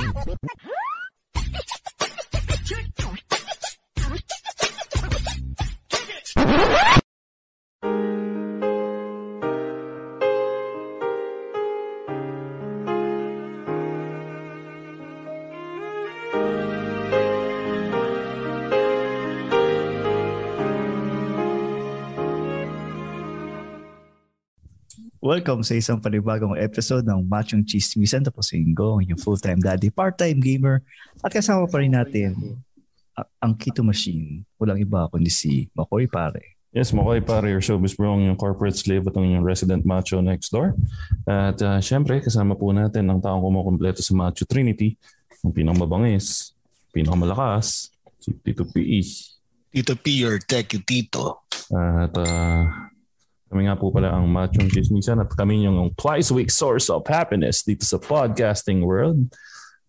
Kick it! Welcome sa isang panibagong episode ng Machong Chismisan. Tapos Ingo, yung full-time daddy, part-time gamer. At kasama pa rin natin ang Kito Machine. Walang iba kundi si Makoy Pare. Yes, Makoy pare, your showbiz bro, yung corporate slave at yung resident macho next door. At uh, syempre, kasama po natin ang taong kumukompleto sa Macho Trinity, ang pinakamabangis, pinakamalakas, si Tito P.E. Tito P, your tech, yung tito. At uh, kami nga po pala ang Machong Chismisan at kami yung twice a week source of happiness dito sa podcasting world.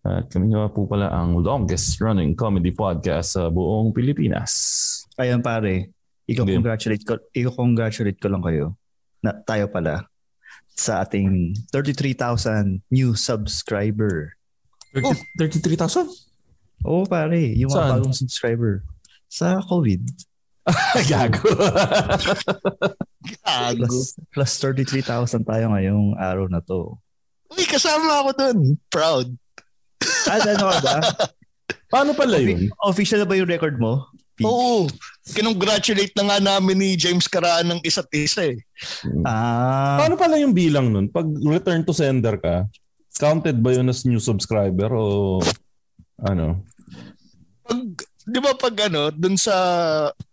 At kami nga po pala ang longest running comedy podcast sa buong Pilipinas. Ayan pare, ikaw Game. congratulate ko, ikaw congratulate ko lang kayo na tayo pala sa ating 33,000 new subscriber. 33,000? Oo pare, yung mga Saan? bagong subscriber. Sa COVID. Gago. Gago. Plus, plus 33,000 tayo ngayong araw na to. Uy, kasama ako dun. Proud. Ah, ano ka ba? Paano pala yun? Official na ba yung record mo? P? Oo. Kinongratulate na nga namin ni James Karaan ng isa't isa eh. Ah, Paano pala yung bilang nun? Pag return to sender ka, counted ba yun as new subscriber o ano? Pag, di ba pag ano, dun sa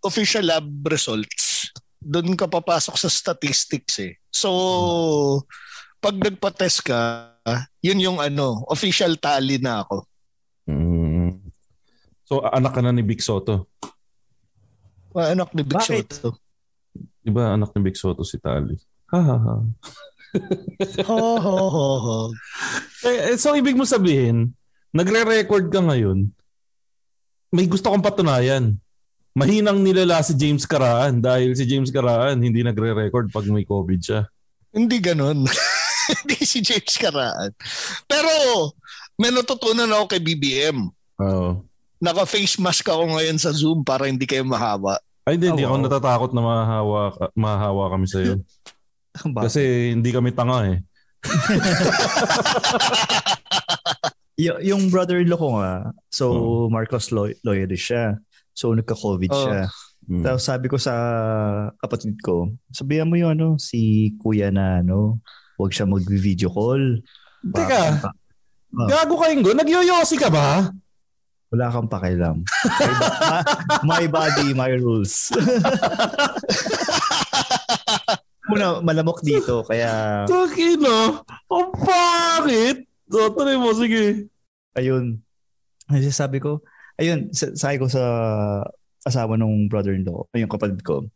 official lab results, dun ka papasok sa statistics eh. So, pag nagpa-test ka, yun yung ano, official tally na ako. Mm. So, anak ka na ni Big Soto. Ah, Anak ni Big Bakit? Soto. Di ba anak ni Big Soto si Tali? Ha ha ha. Ho, ho, ho, ho. Eh, eh, so, ibig mo sabihin, nagre-record ka ngayon, may gusto kong patunayan. Mahinang nilala si James Karaan dahil si James Karaan hindi nagre-record pag may COVID siya. Hindi ganun. Hindi si James Karaan. Pero, may natutunan ako kay BBM. Oo. Naka-face mask ako ngayon sa Zoom para hindi kayo mahawa. Ay, hindi, hindi Oh, ako natatakot na mahahawa, mahahawa kami sa iyo. Kasi hindi kami tanga eh. Y- yung brother-in-law ko nga, so Oh. Marcos Loy- loyalist siya. So nagka-COVID Oh. siya. Mm. Tapos sabi ko sa kapatid ko, sabihan mo yung ano, si kuya na ano, huwag siya mag-video call. Teka, Baka- gago ka Ingo, nagyoyosi ka ba? Wala kang pakialam. My, body, my rules. Una, malamok dito, kaya Takino, ang pangit. So, tuloy mo, sige. ayun. Kasi sabi ko, ayun, sa- sabi ko sa asawa ng brother-in-law, yung kapatid ko,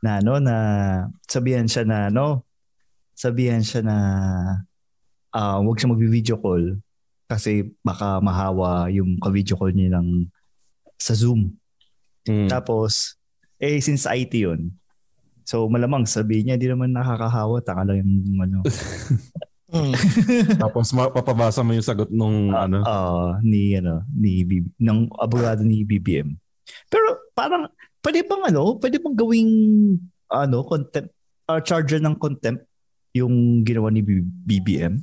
na ano, na sabihan siya na, ano, sabihan siya na ah huwag siya mag-video call kasi baka mahawa yung ka-video call niya ng sa Zoom. Mm. Tapos, eh, since IT yun, so malamang sabi niya, di naman nakakahawa, taka lang yung ano, Mm. Tapos ma- papabasa mo yung sagot nung ano. ah, ni, ano, ni, B- ng abogado ni BBM. Pero parang, pwede bang ano, pwede bang gawing, ano, contempt, uh, charger ng contempt yung ginawa ni BBM?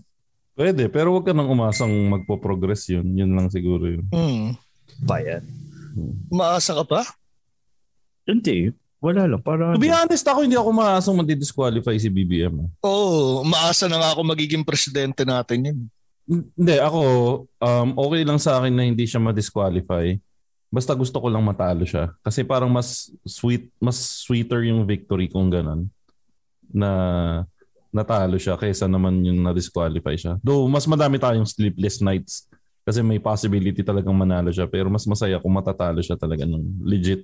Pwede, pero wag ka nang umasang magpo-progress yun. Yun lang siguro yun. Mm. Bayan. Maasa ka pa? Hindi. Wala lang. Para To be honest ako, hindi ako maasang madi-disqualify si BBM. ah. Oo, maasa na nga ako magiging presidente natin yun. Hindi, ako, um, okay lang sa akin na hindi siya ma-disqualify. Basta gusto ko lang matalo siya. Kasi parang mas sweet, mas sweeter yung victory kung ganun. Na natalo siya kaysa naman yung na-disqualify siya. Though, mas madami tayong sleepless nights kasi may possibility talagang manalo siya. Pero mas masaya kung matatalo siya talaga ng legit.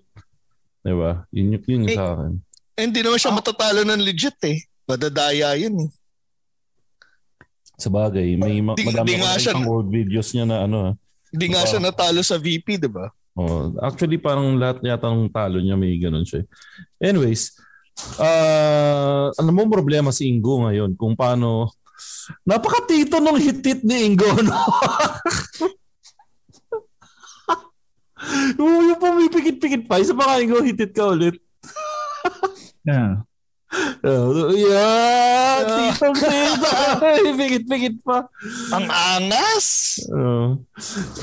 Diba? Yun, yun, yun yung Eh, sa akin. Eh, hindi naman siya matatalo ng legit eh. Madadaya yun eh. Sa bagay, may ma- Di- madami di nga ko siya- old videos niya na ano ah. Hindi nga Diba? siya natalo sa VP, di ba? Oh, actually parang lahat yata ng talo niya may ganun siya. Anyways, ah ano mo problema si Ingo ngayon kung paano Napakatito nung hit-hit ni Ingo, no? Oo, yung pumipikit-pikit pa. Isa pa ka, Ingo, hit-hit ka ulit. Yeah. Uh, yeah, tito, tito. Pikit-pikit pa. Ang angas! Uh,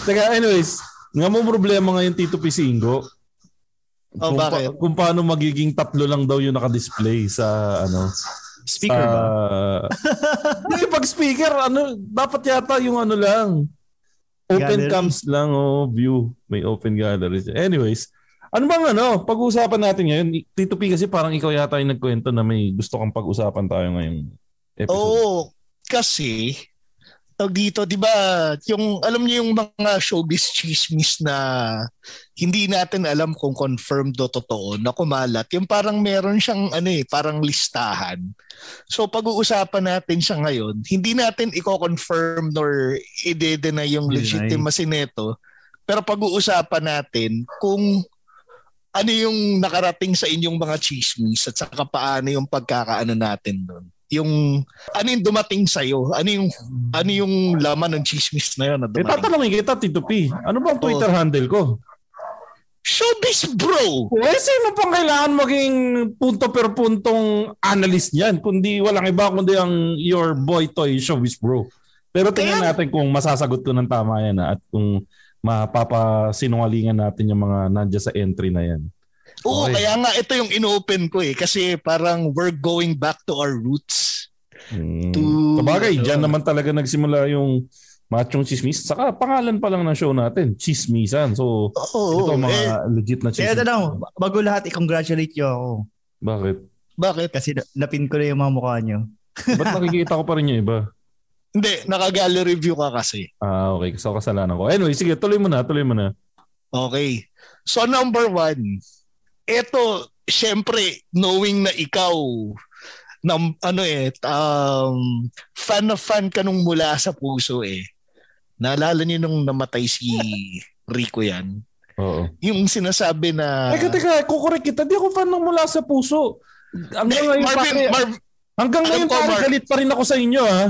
teka, anyways, nga mo problema ngayon Tito Pisingo. Oh, kung, bakit? kung paano magiging tatlo lang daw yung naka-display sa ano Speaker sa, ba? Hindi, pag speaker, ano, dapat yata yung ano lang. Open Gallery. cams lang, oh, view. May open gallery. Anyways, ano bang ano, pag-uusapan natin ngayon, Tito P kasi parang ikaw yata yung nagkwento na may gusto kang pag-usapan tayo ngayong episode. Oo, kasi tawag dito, 'di ba, yung alam niyo yung mga showbiz chismis na hindi natin alam kung confirmed o totoo na kumalat. Yung parang meron siyang ano eh, parang listahan. So pag-uusapan natin siya ngayon, hindi natin i-confirm nor i-deny yung legitimacy nito. Pero pag-uusapan natin kung ano yung nakarating sa inyong mga chismis at saka paano yung pagkakaano natin doon. Yung ano yung dumating sa iyo? Ano yung ano yung laman ng chismis na yun na Eh, dumating? tatanungin kita, Tito P. Ano bang Twitter handle ko? Showbiz bro. Eh, sino pang kailangan maging punto per puntong analyst niyan? Kundi walang iba kundi ang your boy toy showbiz bro. Pero tingnan Kaya- natin kung masasagot ko ng tama yan ah, at kung mapapasinungalingan natin yung mga nandiyan sa entry na yan. Oo, Okay. kaya nga ito yung inopen ko eh kasi parang we're going back to our roots. Hmm. To- Sabagay, dyan naman talaga nagsimula yung machong chismis. Saka pangalan pa lang ng show natin, Chismisan. So, Oo. ito mga eh, legit na Kaya chismis. ano, bago lahat, i-congratulate nyo ako. Bakit? bakit? Kasi na- napin ko na yung mga mukha nyo. Ba't nakikita ko pa rin yung iba? Hindi, naka-gallery review ka kasi. Ah, okay. So, kasalanan ko. Anyway, sige, tuloy mo na, tuloy mo na. Okay. So number one, eto, syempre, knowing na ikaw, na, ano eh, um, fan na fan ka nung mula sa puso eh. Naalala niyo nung namatay si Rico yan? Oo. Yung sinasabi na... Teka, teka, kukorek kita. Di ako fan ng mula sa puso. Hanggang ngayon, Marvin, pare, Marv- hanggang ngayon, ko, pare, Mar- galit pa rin ako sa inyo, ha?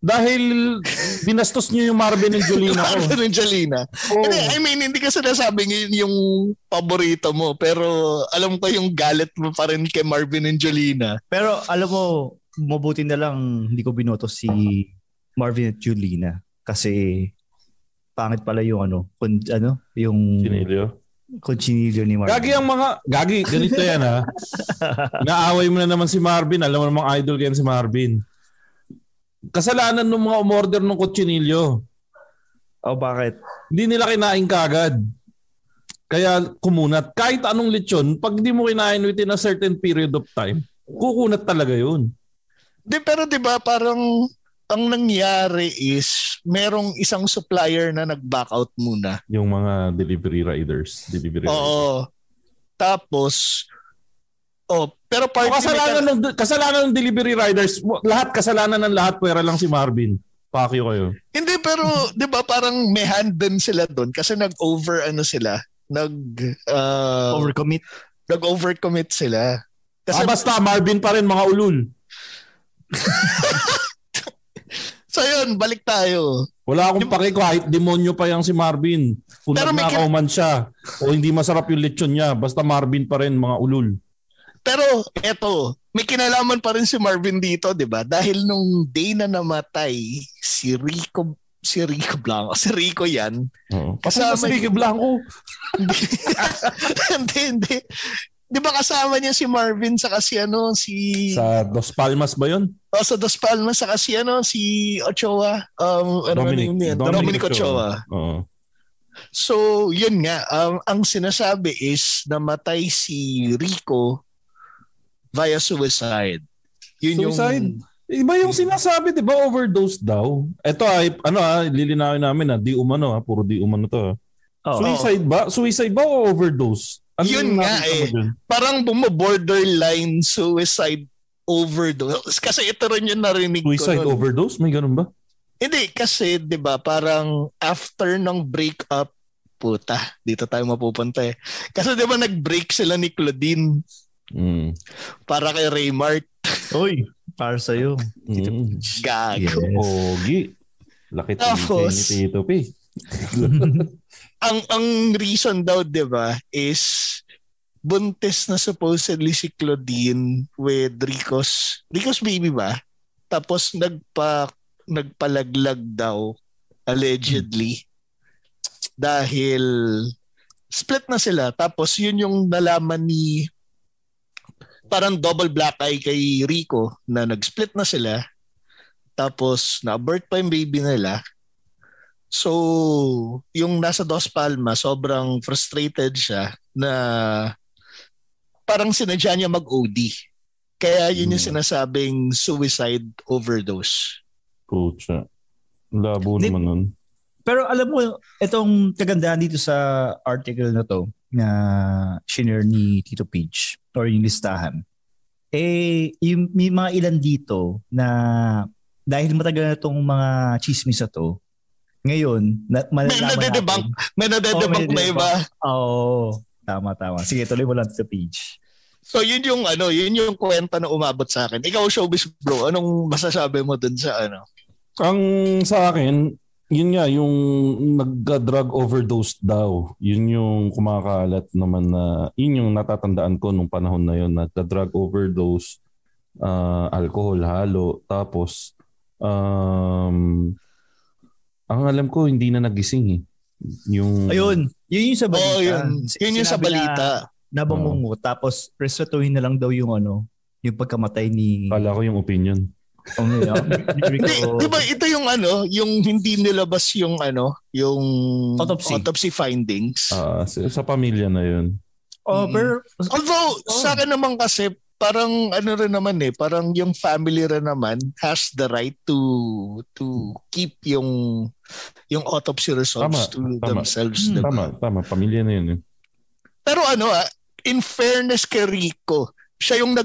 Dahil binastos niyo yung Marvin and Jolina ko. Marvin Angelina. Oo. Hindi, I mean, hindi ka sinasabing yun yung paborito mo, pero alam ko yung galit mo pa rin kay Marvin Angelina. Pero alam mo, mabuti na lang hindi ko binoto si Marvin at Julina. Kasi pangit pala yung ano, kun, ano, yung Sinilyo. conchinilyo ni Marvin. Gagi ang mga, gagi, ganito yan, ha? Naaway mo na naman si Marvin. Alam mo namang idol yan si Marvin. Kasalanan ng mga umorder ng kutsinilyo. Oh, bakit? Hindi nila kinain kagad. Kaya kumunat. Kahit anong lechon, pag di mo kinain within a certain period of time, kukunat talaga yun. Di, pero di ba parang ang nangyari is merong isang supplier na nag-back out muna. Yung mga delivery riders. Delivery riders. Oo. Tapos, oh, pero part kasalanan ng kasalanan ng delivery riders, lahat kasalanan ng lahat pwera lang si Marvin. Pakyo kayo. Hindi, pero di ba parang may hand din sila doon kasi nag-over ano sila, nag uh, Overcommit? nag-overcommit sila. Kasi ah, basta Marvin pa rin mga ulul. so yun, balik tayo. Wala akong pake kahit demonyo pa yang si Marvin. Kung Pero may nagnakaw man siya o hindi masarap yung lechon niya, basta Marvin pa rin mga ulul. Pero eto, may kinalaman pa rin si Marvin dito, 'di ba? Dahil nung day na namatay si Rico si Rico Blanco, si Rico 'yan. Oo. Kasama si Ricky Blanco. hindi, hindi. di ba kasama niya si Marvin sa kasi ano, si... Sa Dos Palmas ba yun? Oh, sa Dos Palmas sa kasi ano, si Ochoa. Um, ano Dominic, ano yun? Dominic, Ochoa. Oo. So, yun nga. Um, ang sinasabi is namatay si Rico via suicide. Yun Suicide? yung... Iba yung sinasabi, di ba? Overdose daw. Ito ay, ano ah, lilinawin namin ah, di umano ah, puro di umano to ah. Suicide ba? Suicide ba o overdose? Ano Yun nga eh. Parang bumo-borderline suicide overdose. Kasi ito rin yung narinig Suicide ko. nun. overdose? May ganun ba? Hindi, kasi 'di ba parang after ng breakup, puta, dito tayo mapupunta eh. Kasi 'di ba nag-break sila ni Claudine Mm. para kay Raymart. Uy, para sa'yo. Mm. Gag. Yes. Pogi. Laki Tapos- ni Tito P. Ang ang reason daw 'di ba is buntis na supposedly si Claudine with Rico's Rico's baby ba? Tapos nagpa nagpalaglag daw allegedly dahil split na sila tapos yun yung nalaman ni parang double black eye kay Rico na nag-split na sila tapos na-abort pa yung baby nila So, yung nasa Dos Palmas, sobrang frustrated siya na parang sinadya niya mag-OD. Kaya yun yung Hmm. sinasabing suicide overdose. Pucha. Labo Di- naman nun. Pero alam mo, itong kagandahan dito sa article na to, na shinare ni Tito Peach, or yung listahan, eh, yung, may mga ilan dito na dahil matagal na itong mga chismis na to, ngayon, na, May malalaman nadedebunk. natin. May nadedebunk Oh, may na iba. Oo. tama, tama. Sige, tuloy mo lang Tito Peach. So yun yung ano, yun yung kwenta na umabot sa akin. Ikaw showbiz bro, anong masasabi mo dun sa ano? Ang sa akin, yun nga, yung nagka-drug overdose daw. Yun yung kumakalat naman na, yun yung natatandaan ko nung panahon na yun, nagka-drug overdose, ah, alcohol halo, tapos, um, ang alam ko, hindi na nagising eh. Yung, Ayun, yun yung sa balita. Oo, yun. Yun yung sa sinabi na balita. Nabangungo, tapos respetuhin na lang daw yung ano, yung pagkamatay ni... Kala ko yung opinion. Oh, Rico. Di, di ba ito yung ano, yung hindi nilabas yung ano, yung Autopsy. findings. Ah, sa, sa pamilya na yun. Oh, Mm. pero... Although, Oh. sa akin naman kasi, parang ano rin naman eh, parang yung family rin naman has the right to to keep yung yung autopsy results Tama, to tama. themselves. Hmm. diba? Tama, tama. Pamilya na yun. Eh. Pero ano ah, in fairness kay Rico, siya yung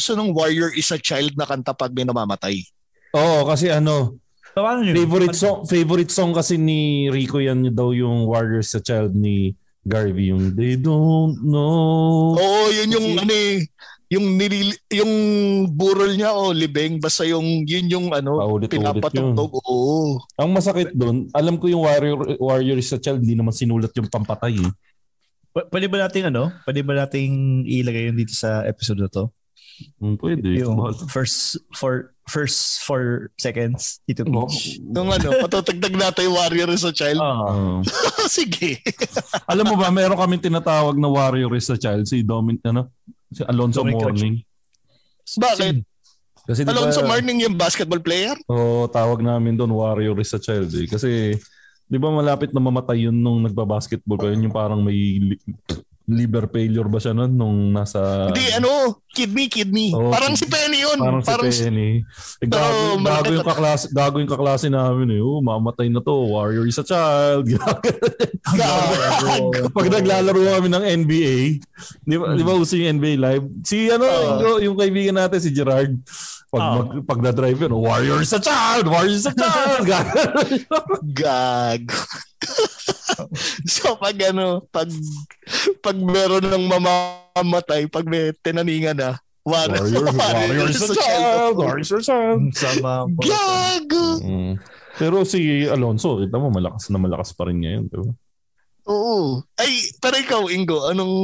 nagpauso ng Warrior is a Child na kanta pag may namamatay. Oo, kasi ano, Paano yun? Favorite song, favorite song kasi ni Rico yan daw yung Warriors sa Child ni Garvey yung They Don't Know. Oo, yun yung ano eh, yung nilil, yung burol niya o libeng basta yung yun yung ano pinapatugtog. Oo. Ang masakit doon, alam ko yung Warrior, Warriors sa Child, hindi naman sinulat yung pampatay. Eh. P- pwede ba nating ano? Pwede ba nating ilagay yun dito sa episode na to? Hmm, pwede. Yung first for first four seconds Tito Oo. Peach. Yung ano, patutugtog natin yung Warrior is a Child. Oo. Sige. alam mo ba, meron kaming tinatawag na Warriors sa Child, si Domin, ano? Si Alonso Dominic Morning. Bakit? Kasi di ba- Alonso Morning yung basketball player? Oo, tawag namin doon Warrior is a Child eh. Kasi, di ba malapit na mamatay yun nung nagbabasketball ko. Yun yung parang may liver failure ba siya nun nung nasa... Hindi, ano, kidney, kidney. Oo, parang si Penny yun. Parang, Parang, si Penny. Eh, gago, Oo, gago, yung kaklase, gago yung kaklase namin eh. Oh, mamatay na to. Warrior is a child. Pag naglalaro kami ng NBA, di ba, di ba uso yung NBA live? Si ano, yung, yung kaibigan natin, si Gerard, pag, Oo. mag, pag na-drive yun, Warrior is a child! Warrior is a child! Gag. so pag ano, pag pag meron ng mamamatay, pag may tinaningan na, war, Warrior, Warrior is a child! Warrior is a child! Sama. Gago! Mm. Pero si Alonso, kita mo, malakas na malakas pa rin ngayon. Di ba? Oo. Ay, pero ikaw, Ingo, anong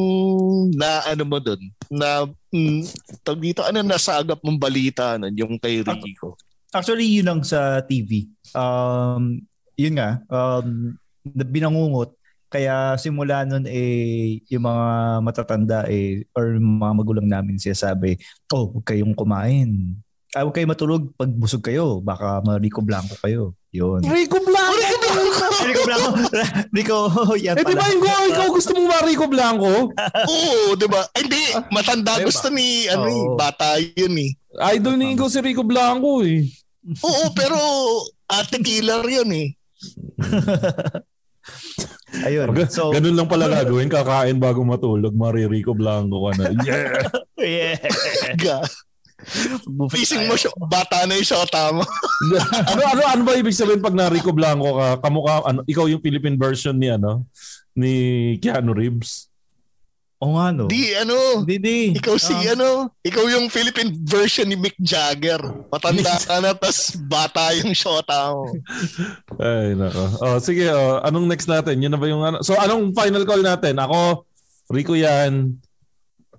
na ano mo doon? Na, mm, tawag dito, ano nasagap mong balita nun, yung kay Rico? Actually, yun lang sa TV. Um, yun nga, um, binangungot kaya simula nun eh yung mga matatanda eh or mga magulang namin siya sabi, oh, huwag kayong kumain. Ah, huwag kayong matulog pag busog kayo. Baka ma-Rico Blanco kayo. Yun. Rico Blanco! Rico Blanco. Rico, yan Eh, di pala. ba ikaw, ikaw gusto mo ba Rico Blanco? Oo, di ba? Ay, Hindi, matanda Diba? gusto ni, ano eh, Oo. bata yun eh. Idol ni ikaw si Rico Blanco eh. Oo, pero ate killer yun eh. Ayun. So, Ganun lang pala gagawin, kakain bago matulog, Maririco Blanco ka na. Yeah! yeah. Ga. Facing mo siya, bata na yung shota mo. ano, ano, ano ba ibig sabihin pag na Rico Blanco ka, kamukha, ano, ikaw yung Philippine version ni, ano, ni Keanu Reeves? O nga no. Di, ano, Di, di. ikaw si, Ah, ano, ikaw yung Philippine version ni Mick Jagger. Matanda ka na, tas bata yung shota mo. Ay, nako. Oh, sige, oh, anong next natin? Yun na ba yung ano? So, anong final call natin? Ako, Rico yan.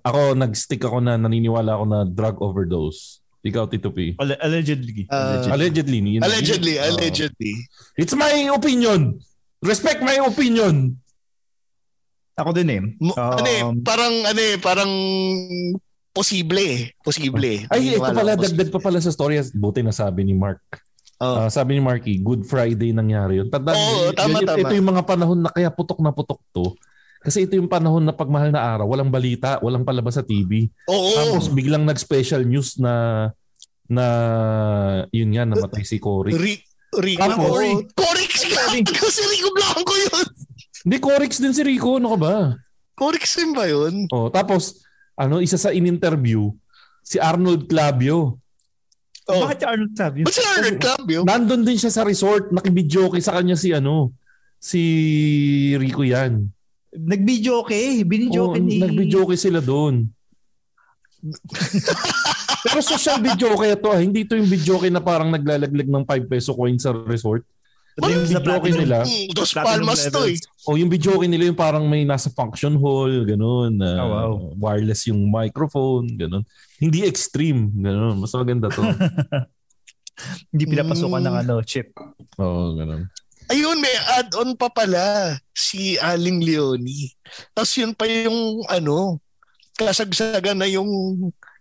Ako, nag-stick ako na naniniwala ako na drug overdose. Ikaw, Tito P. Alle- allegedly. Ah, Allegedly. Allegedly, yun- oh. allegedly. It's my opinion. Respect my opinion. Ako din eh. Mo- ano eh, Um, parang, ano eh, parang posible eh. Posible eh. Ay, ito pala, dagdag pa pala sa story. Buti na sabi ni Mark. Oh. Ah, sabi ni Marky, Good Friday nangyari yun. Tandaan Oo, niyo, tama, yun- tama. Ito yung mga panahon na kaya putok na putok to. Kasi ito yung panahon na pagmahal na araw, walang balita, walang palabas sa TV. Oo. Tapos biglang nag-special news na na yun nga, namatay si Cory. Ri- Rico. Tapos- Cory. Ka! Kasi Rico Blanco yun. Hindi, Corix din si Rico. Ano ka ba? Corix din ba yun? Oh, tapos, ano, isa sa in-interview, si Arnold Clavio. Oh. Bakit yung Arnold Clavio? Ba't si Arnold Clavio? Nandun din siya sa resort, nakibidyoke sa kanya si ano, si Rico yan. Nag-video okay. Binidyo Oh, ni... Nag-videoke sila doon. Pero social videoke ito, ah. hindi ito yung videoke na parang naglalaglag ng 5 peso coin sa resort. Ito yung videoke platinum. nila. Hmm, Dos Palmas to eh. levels. O yung videoke nila yung parang may nasa function hall, ganun. ah, Oh, wow. Wireless yung microphone, ganun. Hindi extreme, ganun. Mas maganda to. Hindi pinapasukan ng Mm. ano, chip. Oo, ganun. Ayun, may add-on pa pala si Aling Leonie. Tapos yun pa yung ano, kasagsagan na yung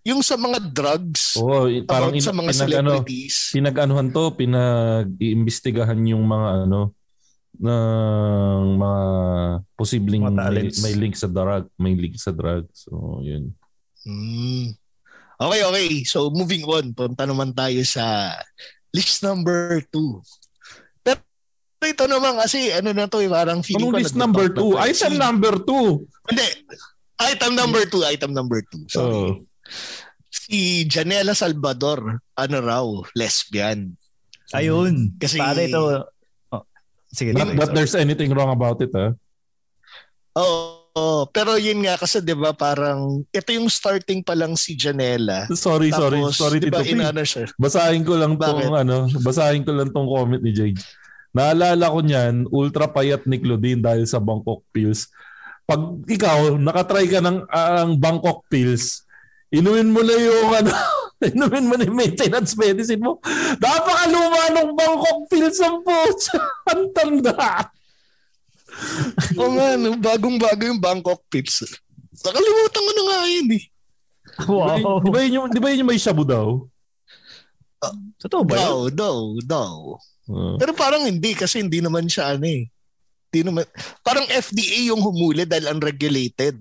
yung sa mga drugs. Oo, parang about sa mga pinag, ano, celebrities. pinag-anuhan to, pinag-iimbestigahan yung mga ano, ng mga posibleng Mga may, talents. may link sa drug, may link sa drug. So, yun. Hmm. Okay, okay. So moving on, punta naman tayo sa list number two. Pero ito naman kasi ano na to eh, parang feeling Anong ko list number na two? tayo. Item number two. Hindi. Item number two, item number two. Sorry. Oh. Si Janela Salvador, ano raw, lesbian. Ayun. Kasi- Pare ito. Oh, sige. Not that sorry. there's anything wrong about it, ah. Oo. pero yun nga kasi 'di ba parang ito yung starting pa lang si Janela. Sorry, sorry, Tapos, sorry, di ba, Tito inano siya? Basahin ko lang tong Bakit? ano, basahin ko lang tong comment ni Jade. Naalala ko niyan, ultra payat ni Claudine dahil sa Bangkok Pills. Pag ikaw, nakatry ka ng ah, ang Bangkok Pills, inumin mo na yung ano, inumin mo na yung maintenance medicine mo. Napakaluma ng Bangkok Pills ang po. ang tanda. Oo nga, no, bagong-bago yung Bangkok Pips. Nakalimutan ko na nga yun eh. Wow. Di ba yun yung, di ba yun yung may shabu daw? Totoo ba yun? Daw, daw, daw. Uh, Pero parang hindi kasi hindi naman siya ano eh. Hindi naman, parang FDA yung humuli dahil unregulated.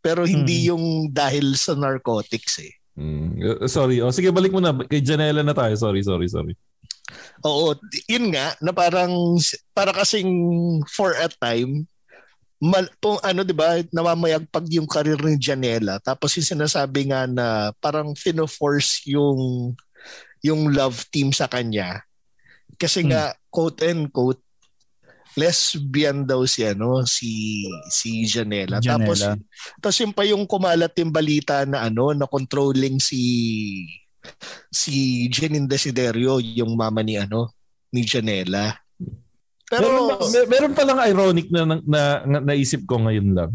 Pero hindi yung dahil sa narcotics eh. mm, uh, sorry. Oh, sige, balik mo na. Kay Janela na tayo. Sorry, sorry, sorry. Oo, yun nga na parang para kasing for a time mal, po, ano 'di ba namamayagpag yung karir ni Janela tapos yung sinasabi nga na parang fino-force yung yung love team sa kanya kasi nga quote and quote lesbian daw si ano si si Janela. Tapos Janela. tapos yung pa yung kumalat yung balita na ano na controlling si si Jenin Desiderio yung mama ni ano ni Janela. Pero meron, meron pa lang ironic na, na, na, na naisip ko ngayon lang.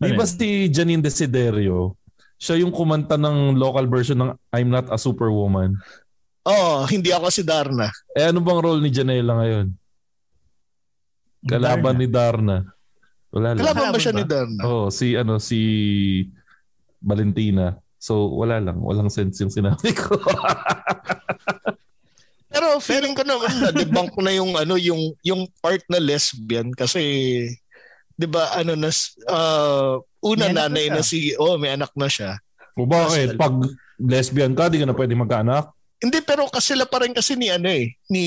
Di Ano ba yun? si Janine Desiderio, siya yung kumanta ng local version ng I'm Not a Superwoman. oh, hindi ako si Darna. Eh ano bang role ni Janela ngayon? Kalaban Darna. ni Darna. Wala lang. Kalaban ba siya ba? ni Darna? Oh, si ano si Valentina. So wala lang, walang sense yung sinabi ko. Pero feeling ko naman na debunk na yung ano yung yung part na lesbian kasi 'di ba ano na uh, una May na nanay siya. na si oh may anak na siya. o bakit? Pag lesbian ka, di ka na pwede magkaanak? Hindi pero kasi sila pa rin kasi ni ano eh ni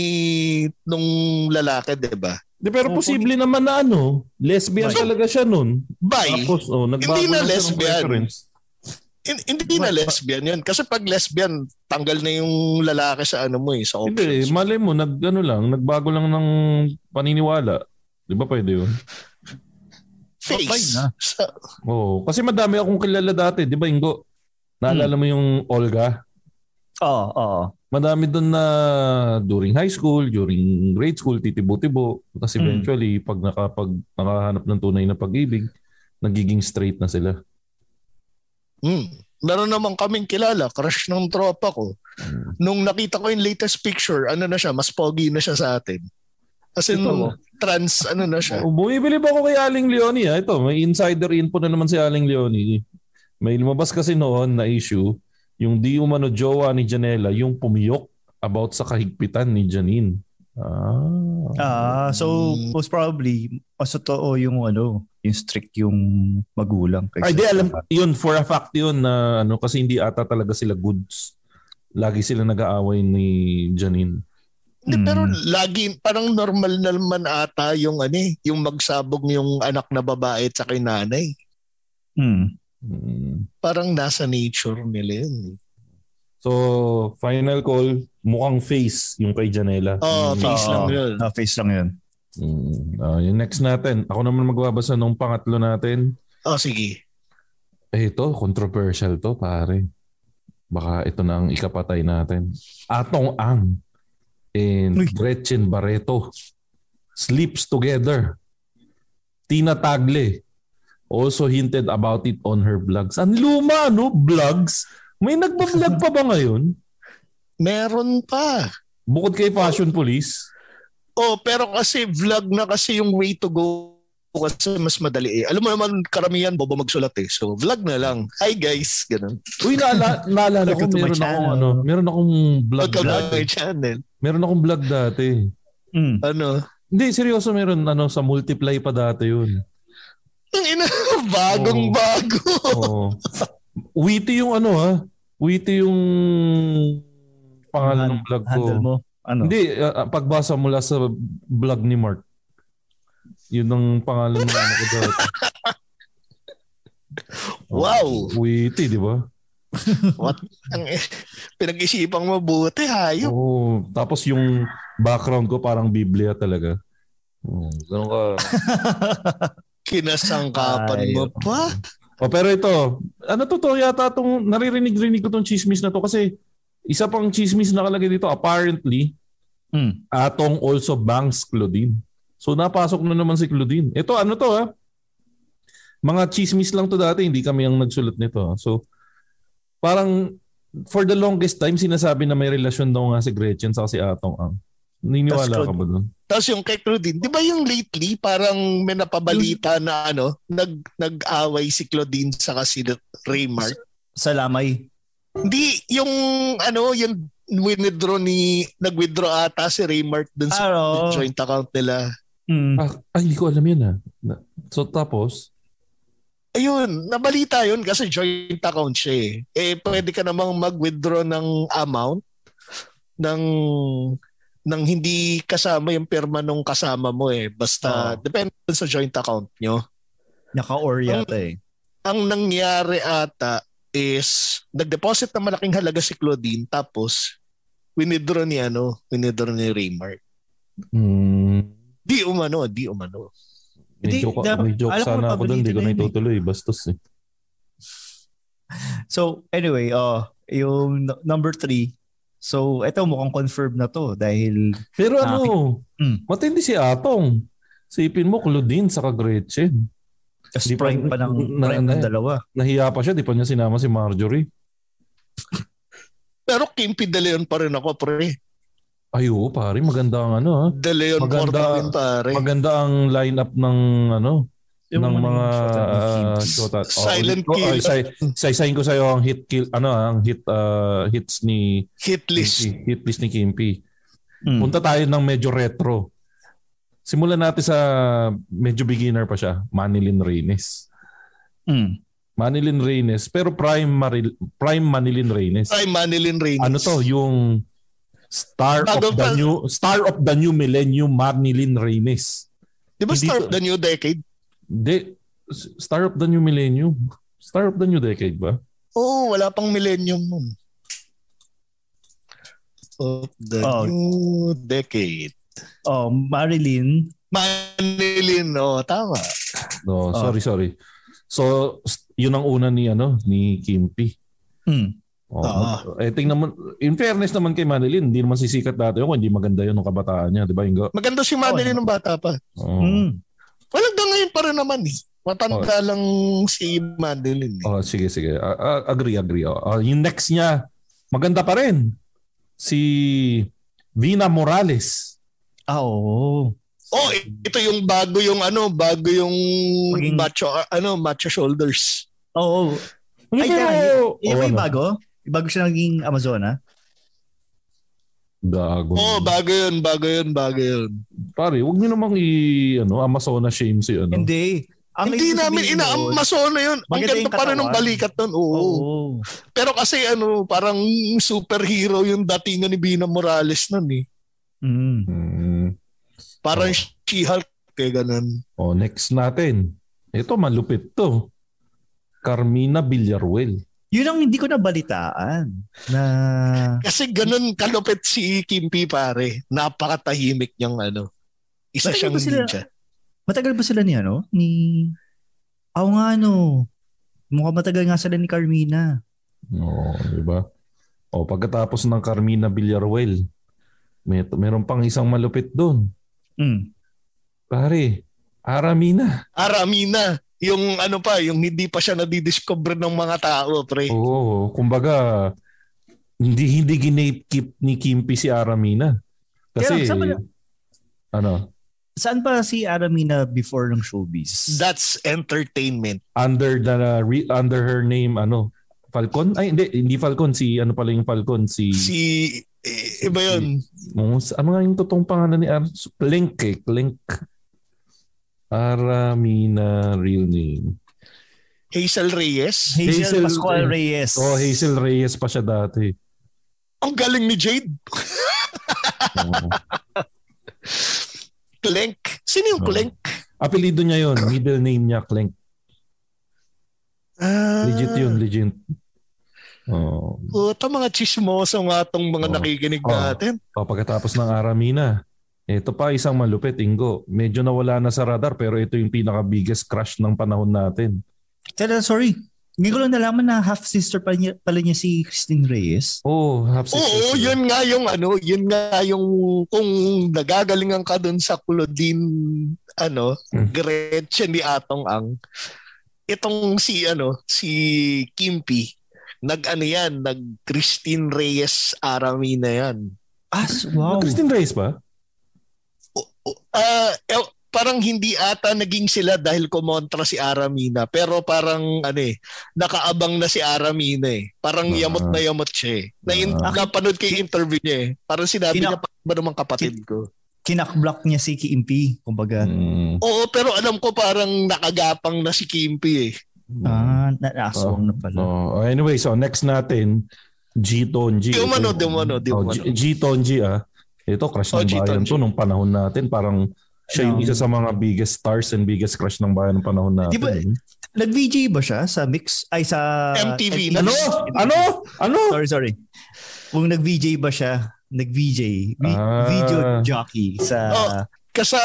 nung lalaki 'di ba? Di, pero Oo, posible naman na ano, lesbian Bye. talaga siya nun. Bye. Tapos, oh, nagbago Hindi na ng lesbian. preference. Hin- hindi na lesbian 'yun kasi pag lesbian tanggal na yung lalaki sa ano mo eh sa Hindi, options. malay mo, nag, ano lang, nagbago lang ng paniniwala. Di ba pwede yun? Face. Fine na. Sa, Oo. Kasi madami akong kilala dati, di ba Ingo? Naalala mo yung Olga? Oo, oo. Madami doon na during high school, during grade school, titibo-tibo. Tapos Mm. eventually, pag nakapag, nakahanap ng tunay na pag-ibig, nagiging straight na sila. Hmm. Meron naman kaming kilala, crush ng tropa ko. Hmm. Nung nakita ko yung latest picture, ano na siya, mas pogi na siya sa atin. As in, Ito, trans, ano na siya. Oh, bumibili ba ako kay Aling Leonie? Ah? Ito, may insider info na naman si Aling Leonie. May lumabas kasi noon na issue, yung di umano jowa ni Janela, yung pumiyok about sa kahigpitan ni Janine. Ah. Ah, so most probably mas totoo yung ano, yung strict yung magulang. kaysa Ay, di sa alam, yun, for a fact yun na ano, kasi hindi ata talaga sila goods. Lagi sila nag-aaway ni Janine. Hindi, Hmm. pero lagi, parang normal na naman ata yung ano eh, yung magsabog yung anak na babae at yung nanay. Hmm. Mm. Parang nasa nature nila yun. So, final call, mukhang face yung kay Janela. Oh, Mm. face Oo. lang yun. Ah, face lang yun. Mm. Ah, yung next natin, ako naman magbabasa nung pangatlo natin. Oh, sige. Eh ito, controversial to pare. Baka ito na ang ikapatay natin. Atong Ang and Uy. Gretchen Barreto sleeps together. Tina Tagle also hinted about it on her vlogs. Ang luma, no? Vlogs? May nagpa-vlog pa ba ngayon? Meron pa. Bukod kay Fashion Police? Oh, pero kasi vlog na kasi yung way to go kasi mas madali eh. Alam mo naman, karamihan bobo magsulat eh. So, vlog na lang. Hi guys, ganun. Uy, naala, naalala ko, meron akong, ano, meron akong vlog Welcome to dati. my channel. Meron akong vlog dati. Hmm. Ano? Hindi, seryoso meron ano sa multiply pa dati yun. Ang ina, bagong Oh. bago. Oo. Witty yung ano ha. Witty yung pangalan ng vlog ko. Mo. Ano? Hindi, ah, pagbasa mula sa vlog ni Mark. Yun ang pangalan ng ano ko dati. Wow. Witty, di ba? What? Ang, pinag-isipang mabuti, hayop. Oo. Tapos yung background ko parang Biblia talaga. Oo, ganun ka. Kinasangkapan Ay, mo pa. Oh, pero ito, ano to to yata tong naririnig-rinig ko tong chismis na to kasi isa pang chismis na nakalagay dito apparently Hmm. Atong also banks Claudine. So napasok na naman si Claudine. Ito ano to ha? Mga chismis lang to dati, hindi kami ang nagsulat nito. ha? So parang for the longest time sinasabi na may relasyon daw nga si Gretchen sa si Atong Ang. Naniniwala Tas ka ba doon? Tapos yung kay Claudine, di ba yung lately, parang may napabalita na ano, nag, nag-away si Claudine sa si Raymart. Sa lamay. Hindi, yung ano, yung withdraw ni, nag-withdraw ata si Raymart dun sa Ano? joint account nila. Hmm. Ah, ay, hindi ko alam yun ha. Na- So tapos, Ayun, nabalita yun kasi joint account siya eh. Eh, pwede ka namang mag-withdraw ng amount ng ng hindi kasama yung pirma nung kasama mo eh. Basta, Oo. depende sa joint account nyo. Naka-or yata eh. Ang nangyari ata is, nag-deposit na malaking halaga si Claudine tapos, winidraw ni ano, winidraw ni Raymart. hmm, Di umano, di umano. may Hindi, joke, da- may joke sana ako doon, hindi ko na na eh. itutuloy. Bastos eh. So, anyway, uh, yung number three. So, eto mukhang confirmed na to dahil Pero Ah, ano, Hmm. matindi si Atong. Sipin mo, Claudine sa Gretchen. just Di pa- prime pa ng, na- prime ng na- dalawa. Nahiya pa siya, di pa niya sinama si Marjorie. Pero Kimpi De Leon pa rin ako, pre. Ay oo, pare, maganda ang ano ha. De Leon Maganda- pare. Maganda ang lineup ng ano. Yung ng mga ni uh, Kimchi. shota. Silent oh, kill. Say, saysayin ko sa'yo ang hit kill, ano ah, ang hit uh, hits ni Hit list. Kimpi, hit list ni Kimpi. Mm. Punta tayo ng medyo retro. Simulan natin sa medyo beginner pa siya, Manilin Reynes. Mm. Manilin Reynes, pero prime Maril, prime Manilin Reynes. Ay, Manilin Reyes. Ano to, yung star Bago of the pa- new star of the new millennium Manilin Reynes. Di ba Hindi start to- the new decade? Di, star of the new millennium. Star of the new decade ba? Oo, wala pang millennium nun. Of the Oh. new decade. Oh, Marilyn. Manilin, oh, tama. No, Ah. sorry, sorry. So, yun ang una ni ano ni Kimpi. Mm. Oh, Ah. eh tingnan mo, in fairness naman kay Manilin, hindi naman sisikat dati yun kung hindi maganda yun ng kabataan niya, di ba? Ingo? Maganda si Manilin ng bata pa. Oh. Mm. Well, hanggang ngayon pa rin naman eh. Matanda lang si Manilin. Eh. Oh, sige, sige. Ah, agree, agree. Oh. Ah, yung next niya, maganda pa rin. Si Vina Morales. Ah, oo. Oh, ito yung bago yung ano, bago yung Maging- macho ano, macho shoulders. Oo. Ay, Pero- tara, yun, yun Oh, ba yung ano? bago? Yung bago siya naging Amazona? Gago. Oh, bago yun, bago yun, bago yun. Pare, huwag niyo namang i ano, Amazona shame si ano. Hindi. Ang Hindi namin sabihin nun, inaamaso na yun. Ang ganda pa rin ng balikat nun. Oo. Oo. Pero kasi ano, parang superhero yung datingan ni Bina Morales nun eh. Mm. Hmm. Parang Oh. She-Hulk kaya ganun. Oh, next natin. Ito, malupit to. Carmina Villarruel. Yun ang hindi ko nabalitaan. Na... Kasi ganun kalupit si Kimpi pare. Napakatahimik niyang ano. Isa Matagal siyang sila- ninja. Matagal ba sila ni ano? Ni... Oo nga no. Mukhang matagal nga sila ni Carmina. Oo, di ba? O, pagkatapos ng Carmina Villarruel, may, meron pang isang malupit doon. Mm. Pare, Aramina. Aramina. Yung ano pa, yung hindi pa siya nadidiscover ng mga tao, pre. Oo, kumbaga, hindi hindi ginapkeep ni Kimpi si Aramina. Kasi, Kaya, saan ano, Saan pa si Aramina before ng showbiz? That's entertainment. under the re- under her name ano Falcon ay hindi hindi Falcon si ano pala yung Falcon si, Si, eh, iba yun. Oh, s- ano nga yung totoong pangalan ni Ar Link eh Link Aramina real name Hazel Reyes. Hazel, Hazel- Pascual Reyes. oh Hazel Reyes pa siya dati Ang galing ni Jade. Clenk. Sino yung Oo. Clenk? apelido niya yon middle name niya Clank Ah, legit yun legit oh Puta, mga chismoso nga tong mga Oo. nakikinig Oo. natin. Oh, pagkatapos ng Aramina, ito pa isang malupit, Ingo. Medyo nawala na sa radar pero ito yung pinaka-biggest crush ng panahon natin. Tara, sorry. Hindi ko lang nalaman na half-sister pala niya, pala niya si Christine Reyes. Oh, half sister. Oo, sila. yun nga yung ano, yun nga yung kung nagagalingan ka dun sa Claudine ano, Hmm. Gretchen ni Atong Ang. Itong si ano, si Kimpi, nag ano yan, nag Christine Reyes Aramina yan. Ah, wow. Christine Reyes ba? Ah, eh, parang hindi ata naging sila dahil kumontra si Aramina, pero parang ano eh, nakaabang na si Aramina eh. Parang Ah. yamot na yamot siya eh. Na Ah. napanood ko yung interview niya eh. Parang sinabi Kina- niya pa ba naman kapatid ko. Kinakblock niya si Kimpi. Kumbaga. Mm. Oo, pero alam ko parang nakagapang na si Kimpi eh. Ah, na-aswang na pala. Oh, anyway, so next natin, G Tonji. Di umano, di umano, di Oh, umano. G, G Tonji ah. Ito, crush Oh, ng G bayan Tonji. to nung panahon natin. Parang siya yung No. isa sa mga biggest stars and biggest crush ng bayan ng panahon natin. Di ba- Nag-VJ ba siya sa mix? Ay, sa... MTV. Ano? Ano? Ano? Sorry, sorry. Kung nag-VJ ba siya, nag-VJ, Ah. video jockey sa... Oh, Kasa,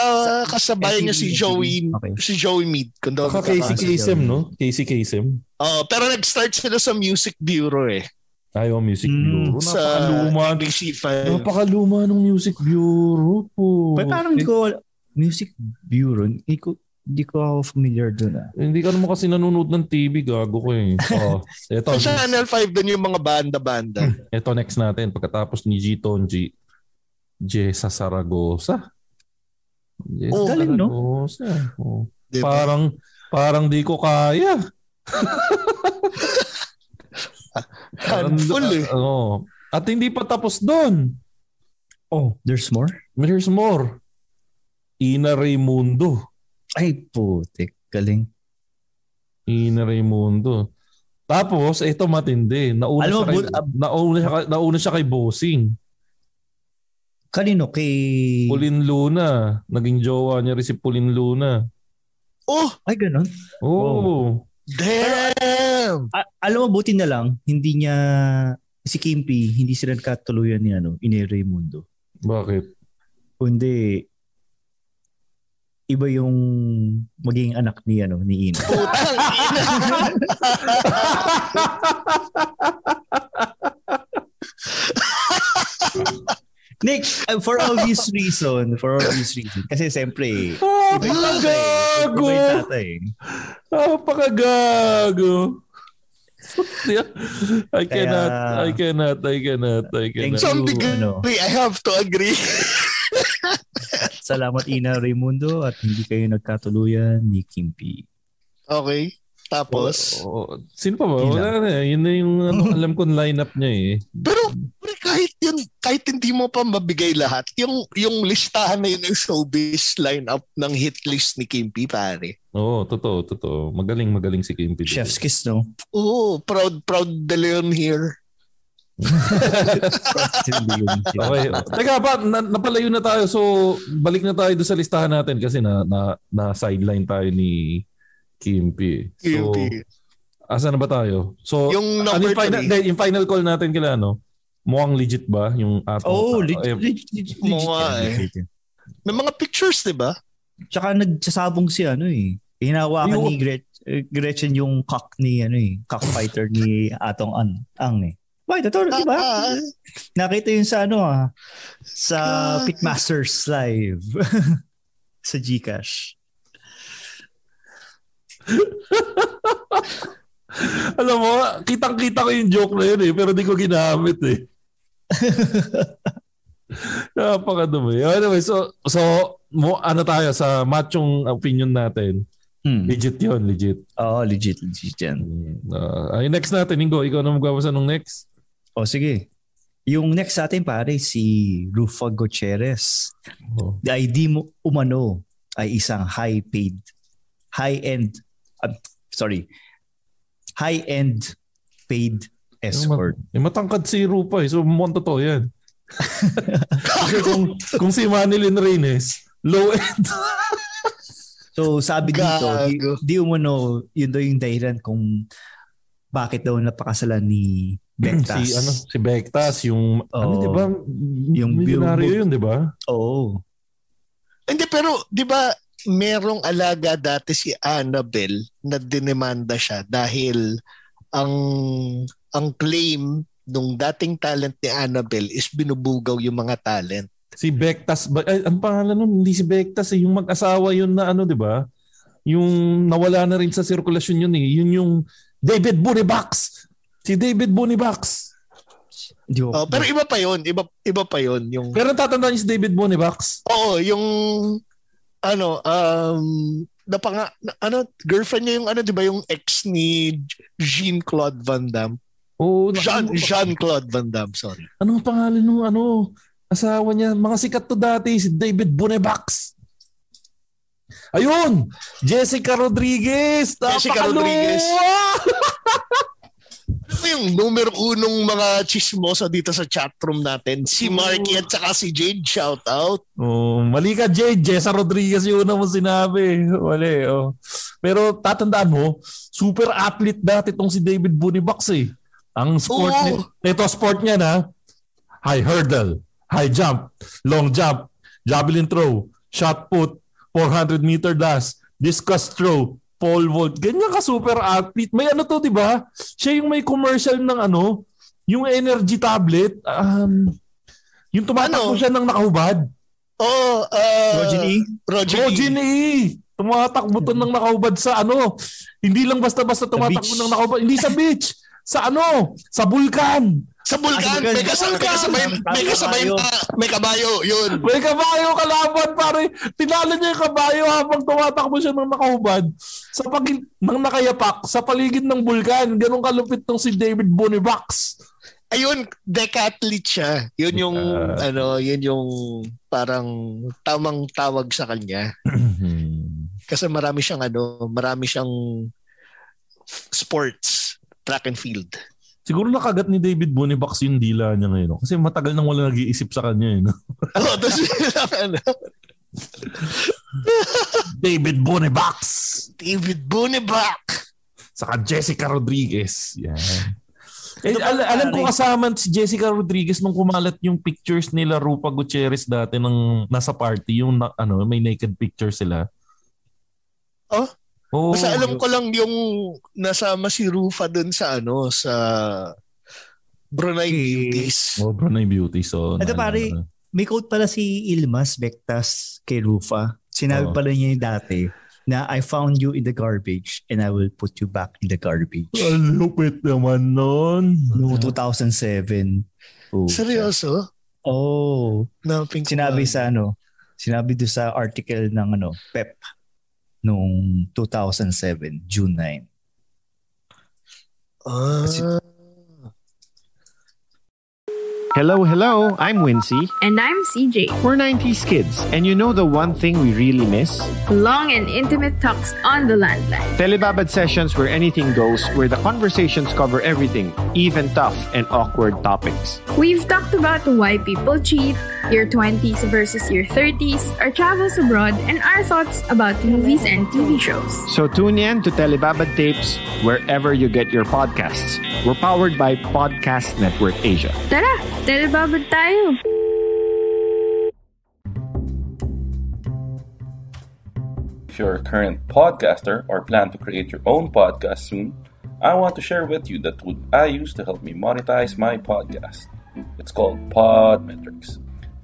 kasabayan niya si MTV. Joey, Okay. si Joey Mead. Kung daw Baka Casey Kasem, no? Casey Kasem. Oo, pero nag-start sila sa Music Bureau eh. Ayaw, Music Mm, Bureau. Sa Napakaluma. NBC5. Napakaluma ng Music Bureau po. Pero parang hindi ko... Music Bureau, hindi ko, hindi ko ako familiar doon ah. Hindi ka naman kasi nanonood ng TV, gago ko eh. Oh, ito, Sa Channel 5 din yung mga banda-banda. ito next natin. Pagkatapos ni G Tonji, Jessa Saragosa. Jessa Oh, galing, no? Saragosa. Oh. Di ba? Parang Parang di ko kaya. Handful eh. Oo. At hindi pa tapos doon. Oh, there's more? There's more. Ina Raimundo. Ay, putik. Galing. Ina Raimundo. Tapos, ito matindi. Nauna, Alam siya, kay, but- ab- nauna, siya, kay- nauna siya kay Bossing. Kanino? Kay... Pauline Luna. Naging jowa niya rin si Pauline Luna. Oh, Ay, ganun. Oo. Damn! A- alam mo, buti na lang, hindi niya... Si Kimpi, hindi sila nagkatuluyan ni ano, Ine Raimundo. Bakit? Kundi, iba yung maging anak ni ano ni Ina. Putang ina. Nick, uh, for obvious reason, for obvious reason. Kasi siyempre, Ah, iba yung tatay. gago! Iba yung tatay. Ah, pakagago. I cannot, Kaya- I cannot, I cannot, I cannot. Some degree, ano. I have to agree. Salamat Ina Raimundo at hindi kayo nagkatuluyan ni Kimpi. Okay. Tapos, Oo. Sino pa ba? Wala na. Yun na yung ano, alam kong lineup niya eh. pero pre, kahit yun, kahit hindi mo pa mabigay lahat, yung yung listahan na yun ng showbiz lineup ng hit list ni Kimpi, pare. Oo, totoo, totoo. Magaling, magaling si Kim P. Chef's kiss, no? Oo, proud, proud de Leon here. Okay. Teka pa, na, napalayo na tayo. So, balik na tayo doon sa listahan natin kasi na, na, na sideline tayo ni Kim P. So, Kimpi. asa na ba tayo? So, Yung ano yung, final, three. yung final call natin kila ano? Mukhang legit ba yung atong Oh, eh, legit. legit, legit, Mukha eh. legit. May mga pictures, di ba? Tsaka nagsasabong si ano eh. Hinawakan Yung- ni Gret- eh, Gretchen yung cock ni ano eh, cockfighter ni Atong An Ang eh. Why, totoo, di ba? Ah, Nakita yun sa ano ah, sa Ah. Pitmasters Live. sa Gcash. Alam mo, kitang-kita ko yung joke na yun eh, pero di ko ginamit eh. Napakadumi. Anyway, so, so mo, ano tayo sa machong opinion natin. Hmm. Legit yun, legit. Oo, legit, legit yan. Uh, ay, next natin, Ingo. Ikaw na magbabasa nung next. O sige. Yung next sa atin pare, si Rufa Gutierrez. Oh. The ID mo umano ay isang high-paid, high-end, uh, sorry, high-end paid escort. Eh, matangkad si Rupa eh. So, mukhang totoo yan. Kasi kung, kung si Manilyn Reynes, low end. So sabi dito, di, di umano, yun daw yung dahilan kung bakit daw napakasalan ni Bektas. si, ano, si Bektas, yung, ano, Oo. di ba? Yung milyonaryo yun, di ba? Oo. Hindi, pero di ba merong alaga dati si Annabelle na dinemanda siya dahil ang ang claim nung dating talent ni Annabelle is binubugaw yung mga talent. Si Bektas, ba, ay, ang pangalan nun, hindi si Bektas eh, yung mag-asawa yun na ano, di ba? Yung nawala na rin sa sirkulasyon yun eh. Yun yung David Bonibax. Si David Bonibax. Oh, pero iba pa yon, iba iba pa yon yung Pero tatandaan niyo si David Bonibax? Oo, yung ano um napanga na- ano girlfriend niya yung ano 'di ba yung ex ni Jean-Claude Van Damme. Na- Jean ano, Jean-Claude Van Damme, sorry. ano ang pangalan nung ano? Asawa niya. Mga sikat to dati, si David Bonibax. Ayun! Jessica Rodriguez! Jessica Napakaluwa! Rodriguez. Ano yung numero unong mga chismosa dito sa chatroom natin? Si Marky at saka si Jade, shout out. Oh, mali ka, Jade. Jessa Rodriguez yung una mo sinabi. Mali, oh. Pero tatandaan mo, super athlete dati itong si David Bonibax eh. Ang sport Oo. ni, ito sport niya na high hurdle, high jump, long jump, javelin throw, shot put, 400 meter dash, discus throw, pole vault. Ganyan ka super athlete. May ano to, di ba? Siya yung may commercial ng ano, yung energy tablet. Um, yung tumatakbo Ano? siya ng nakahubad. Oh, uh, E. Roger E. Tumatakbo to ng nakahubad sa ano. Hindi lang basta-basta tumatakbo ng nakahubad. Hindi sa beach. Sa ano? Sa bulkan. Sa Bulkan, may kasabay, may kasabay, may kasabay, Kabayo. may kabayo, yun. May kabayo kalaban pare. Tinalo niya yung kabayo habang tumatakbo siya ng nakahubad. sa pag nang nakayapak sa paligid ng bulkan. Ganun kalupit tong si David Bonifax. Ayun, decathlete siya. Yun yung, Yeah. ano, yun yung parang tamang tawag sa kanya. Kasi marami siyang, ano, marami siyang sports, track and field. Siguro nakagat ni David Bonifax yung dila niya ngayon. no? Kasi matagal nang wala nag-iisip sa kanya. Eh, no? Oh, tapos ano, David Bonifax! David Bunebak. Saka Jessica Rodriguez. Yan. Eh, al- alam ko kasama si Jessica Rodriguez nung kumalat yung pictures nila Rupa Gutierrez dati ng nasa party yung na, ano may naked picture sila. Oh? Oo. Basta alam ko lang yung nasama si Rufa dun sa ano, sa Brunei Okay. Beauties. Oh, Brunei Beauty. So, Ito, na- pare. na- May quote pala si Ilmas Bectas kay Rufa. Sinabi Oo. pala niya yung dati na I found you in the garbage and I will put you back in the garbage. Ang lupit naman nun. No, 2007. Oh. Seryoso? Oh, sinabi sa ano, sinabi do sa article ng ano, PEP noong 2007, June 9. Ah. Hello, hello. I'm Wincy. And I'm CJ. We're 90s kids, and you know the one thing we really miss? Long and intimate talks on the landline. Telebabad sessions where anything goes, where the conversations cover everything, even tough and awkward topics. We've talked about why people cheat, your 20s versus your 30s, our travels abroad, and our thoughts about movies and TV shows. So tune in to Telebabad Tapes wherever you get your podcasts. We're powered by Podcast Network Asia. Tara, tayo! If you're a current podcaster or plan to create your own podcast soon, I want to share with you the tool I use to help me monetize my podcast. It's called Podmetrics.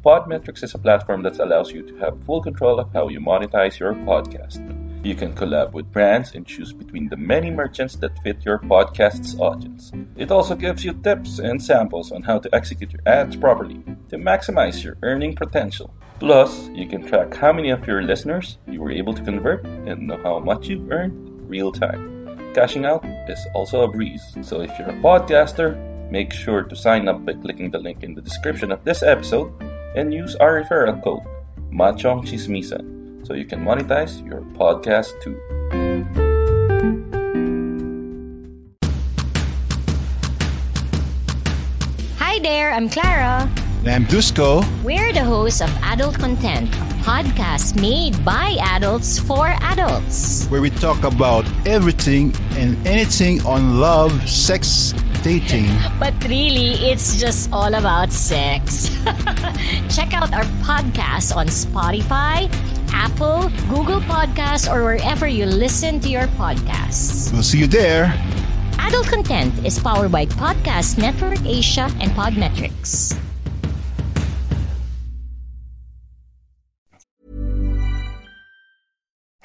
Podmetrics is a platform that allows you to have full control of how you monetize your podcast. You can collab with brands and choose between the many merchants that fit your podcast's audience. It also gives you tips and samples on how to execute your ads properly to maximize your earning potential. Plus, you can track how many of your listeners you were able to convert and know how much you've earned real time. Cashing out is also a breeze. So if you're a podcaster, make sure to sign up by clicking the link in the description of this episode and use our referral code Machong Chismisan so you can monetize your podcast too. Hi there, I'm Clara. I'm Dusko. We're the hosts of Adult Content, a podcast made by adults for adults. where we talk about everything and anything on love, sex, dating. But really, it's just all about sex. Check out our podcast on Spotify, Apple, Google Podcasts, or wherever you listen to your podcasts. We'll see you there. Adult Content is powered by Podcast Network Asia and Podmetrics.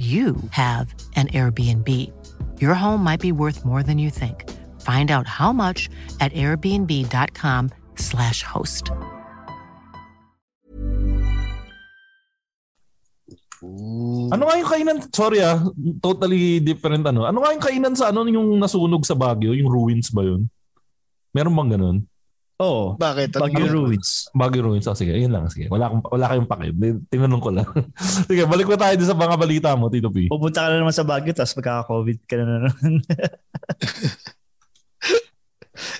you have an Airbnb. Your home might be worth more than you think. Find out how much at airbnb.com/slash host. Ano nga yung kainan? Sorry ah, totally different ano. Ano nga yung kainan sa ano yung nasunog sa Baguio? Yung ruins ba yun? Meron bang ganun? Oo. Bakit? Ano Baguio? Ruins. Baguio Ruins. Oh, sige, yun lang. Sige. Wala, akong, wala kayong pake. Tinanong ko lang. sige, balik na tayo sa mga balita mo, Tito P. Pupunta ka na naman sa Baguio tapos magkaka-COVID ka na naman.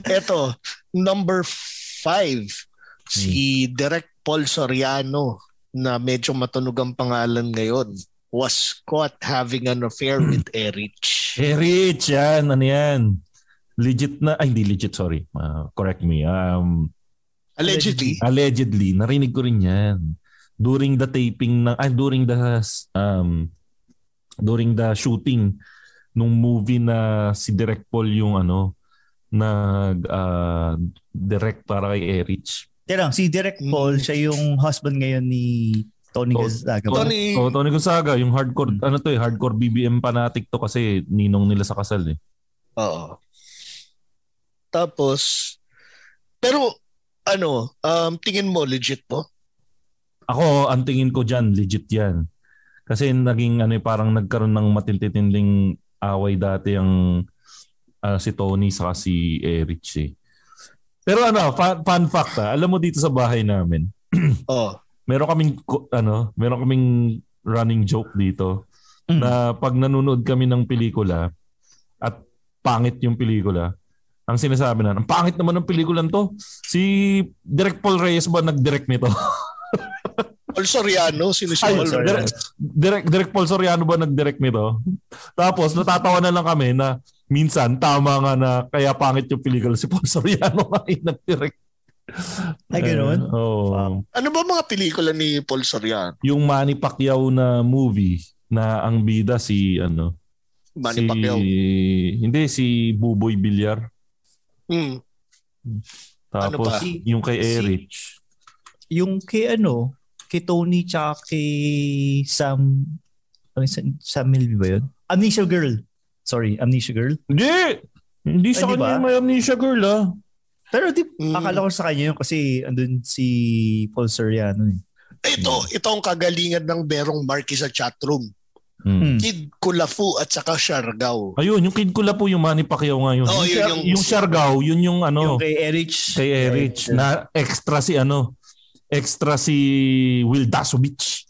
Eto, number five, si Hmm. Direk Paul Soriano na medyo matunog ang pangalan ngayon was caught having an affair with Erich. Eh, Rich, yan. Ano yan? Legit na, ay hindi legit, sorry. Uh, correct me. Um, Allegedly. allegedly, narinig ko rin yan. During the taping ng, ay during the, um, during the shooting nung movie na si Direk Paul yung ano, nag uh, direct para kay Erich. Kaya lang, si Direk Paul, siya yung husband ngayon ni Tony Gonzaga. ba? Tony- Oh, Tony Gonzaga, yung hardcore, ano to eh, hardcore BBM fanatic to kasi ninong nila sa kasal eh. Oo. Tapos, pero ano, um, tingin mo legit po? Ako, ang tingin ko dyan, legit yan. Kasi naging ano eh, parang nagkaroon ng matintitinding away dati ang ah, si Tony sa si Erich eh. Pero ano, fun, fun fact ah, alam mo dito sa bahay namin, Oh. meron kaming ko- ano, meron kaming running joke dito na pag nanonood kami ng pelikula at pangit yung pelikula, ang sinasabi na, ang pangit naman ng pelikulan to. Si Direk Paul Reyes ba nag-direct nito? Paul Soriano, sino si Ay, Paul Direk, Direk, Direk Paul Soriano ba nag-direct nito? Tapos natatawa na lang kami na minsan tama nga na kaya pangit yung pelikula si Paul Soriano nga yung nag-direct. Ay, ganun? Eh, Oo. Ano ba mga pelikula ni Paul Soriano? yung Manny Pacquiao na movie na ang bida si ano Manny si, Pacquiao. Hindi si Buboy Villar. Hmm. Ano Tapos pa? yung kay Si- Erich. Yung kay ano, kay Tony tsaka kay Sam, ano Sam- Milby ba yun? Amnesia Girl. Sorry, Amnesia Girl. Hindi! Hindi sa Ay, kanya ba? may amnesia girl ah. Pero di, Mm. akala ko sa kanya yun kasi andun si Paul Soriano eh. Ito, ito ang kagalingan ng Berong Marky sa chatroom. Hmm. Kid Kulafu at saka Siargao. Ayun, yung kid ko la po yung Manny Pacquiao nga yun. Yung, yun yung- yung Siargao, yun yung ano, Yung kay Erich. kay Erich, na extra si ano, extra si Will Dasovich.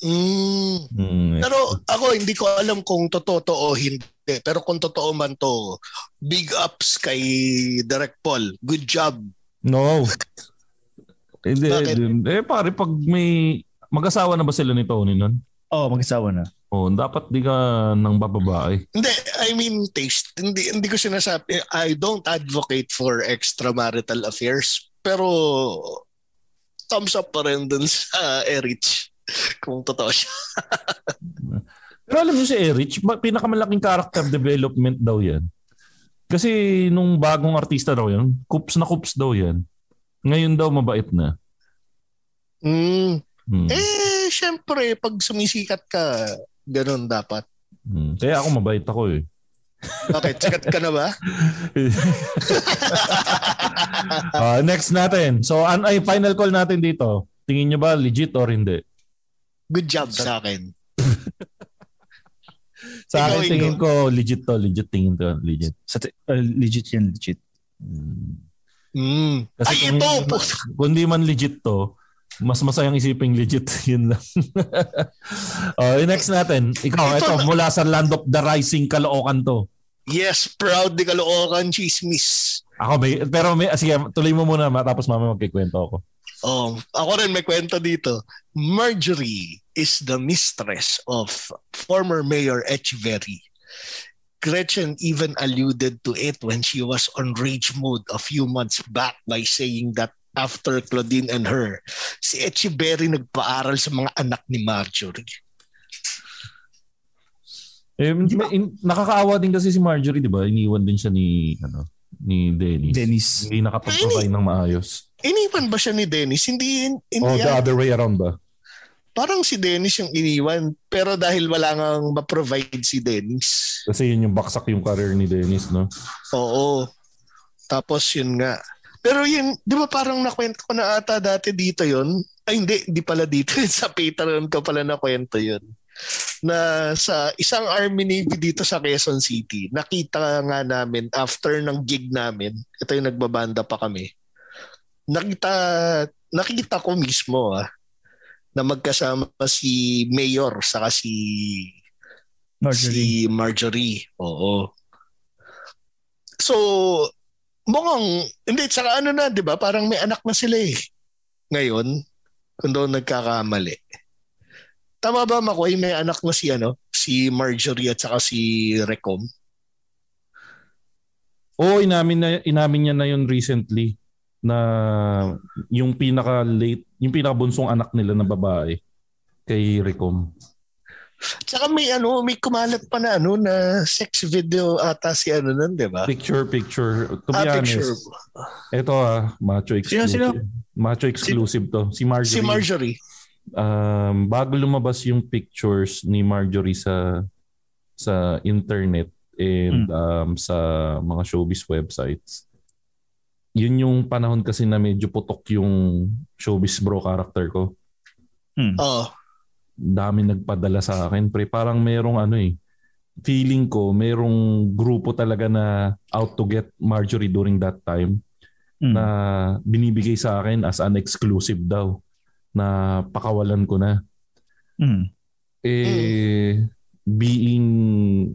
Mm. Hmm. Pero ako hindi ko alam kung totoo to o hindi. Pero kung totoo man to, big ups kay Direk Paul. Good job. No. Hindi, Bakit? eh pare, pag may, mag-asawa na ba sila ni Tony nun? Oo, oh, mag-asawa na. Oh, dapat di ka nang bababae. Hindi, I mean taste. Hindi, hindi ko sinasabi, I don't advocate for extramarital affairs. Pero thumbs up pa rin dun sa Erich. Kung totoo siya. Pero alam niyo si Erich, ma- pinakamalaking character development daw yan. Kasi nung bagong artista daw yan, kups na kups daw yan. Ngayon daw mabait na. Mm. Hmm. Eh, syempre, pag sumisikat ka, ganun dapat. Hmm. Kaya ako mabait ako eh. Bakit? Sikat ka na ba? Ah, next natin. So, an ay final call natin dito. Tingin niyo ba legit or hindi? Good job sa akin. Sa akin tingin Ingo. ko legit to, legit tingin ko, legit. Sa t- uh, legit yan, legit. Mm. Kasi Ay, kung, ito! kung di man legit to, mas masayang isiping legit. Yun lang. oh, next natin. Ikaw, Ito ito, mula sa Land of the Rising, Caloocan to. Yes, proud di Caloocan chismis. Ako may, pero may, sige, tuloy mo muna ma- tapos mamaya magkikwento ako. Oh, ako rin may kwento dito. Marjorie is the mistress of former Mayor Echeverry. Gretchen even alluded to it when she was on rage mode a few months back by saying that after Claudine and her, si Echeverry nagpaaral sa mga anak ni Marjorie. Eh, may- in- nakakaawa din kasi si Marjorie, di ba? Iniwan din siya ni, ano, ni Dennis. Dennis. Hindi nakapag-provide ng maayos. Iniwan ba siya ni Dennis? Hindi, hindi Oh, the other way around ba? Parang si Dennis yung iniwan. Pero dahil wala nang ma-provide si Dennis. Kasi yun yung baksak yung career ni Dennis, no? Oo. Tapos yun nga. Pero yun, di ba parang nakwento ko na ata dati dito yun? Ay hindi, hindi pala dito. sa Patreon ko pala nakwento yun. Na sa isang Army Navy dito sa Quezon City, nakita nga namin after ng gig namin, ito yung nagbabanda pa kami, nakita nakita ko mismo ah na magkasama si Mayor saka si Marjorie. si Marjorie. Oo. So, mukhang, hindi, saka ano na, di ba? Parang may anak na sila eh. Ngayon, kung doon nagkakamali. Tama ba, Makoy? May anak na si, ano, si Marjorie at saka si Recom? Oo, inamin, na, inamin niya na yun recently na yung pinaka late, yung pinaka bunsong anak nila na babae kay Recom. Tsaka may ano, may kumalat pa na ano na sex video ata si ano nun, di ba? Picture, picture. To be Ah, honest, picture. ito ah, macho Sino, exclusive. sino? Macho exclusive to. Si Marjorie. Si Marjorie. Um, bago lumabas yung pictures ni Marjorie sa sa internet and um, sa mga showbiz websites. Yun yung panahon kasi na medyo putok yung showbiz bro character ko. Oo. Dami nagpadala sa akin. Pre, parang merong ano eh. Feeling ko, merong grupo talaga na out to get Marjorie during that time na binibigay sa akin as an exclusive daw na pakawalan ko na. Mm. Eh, being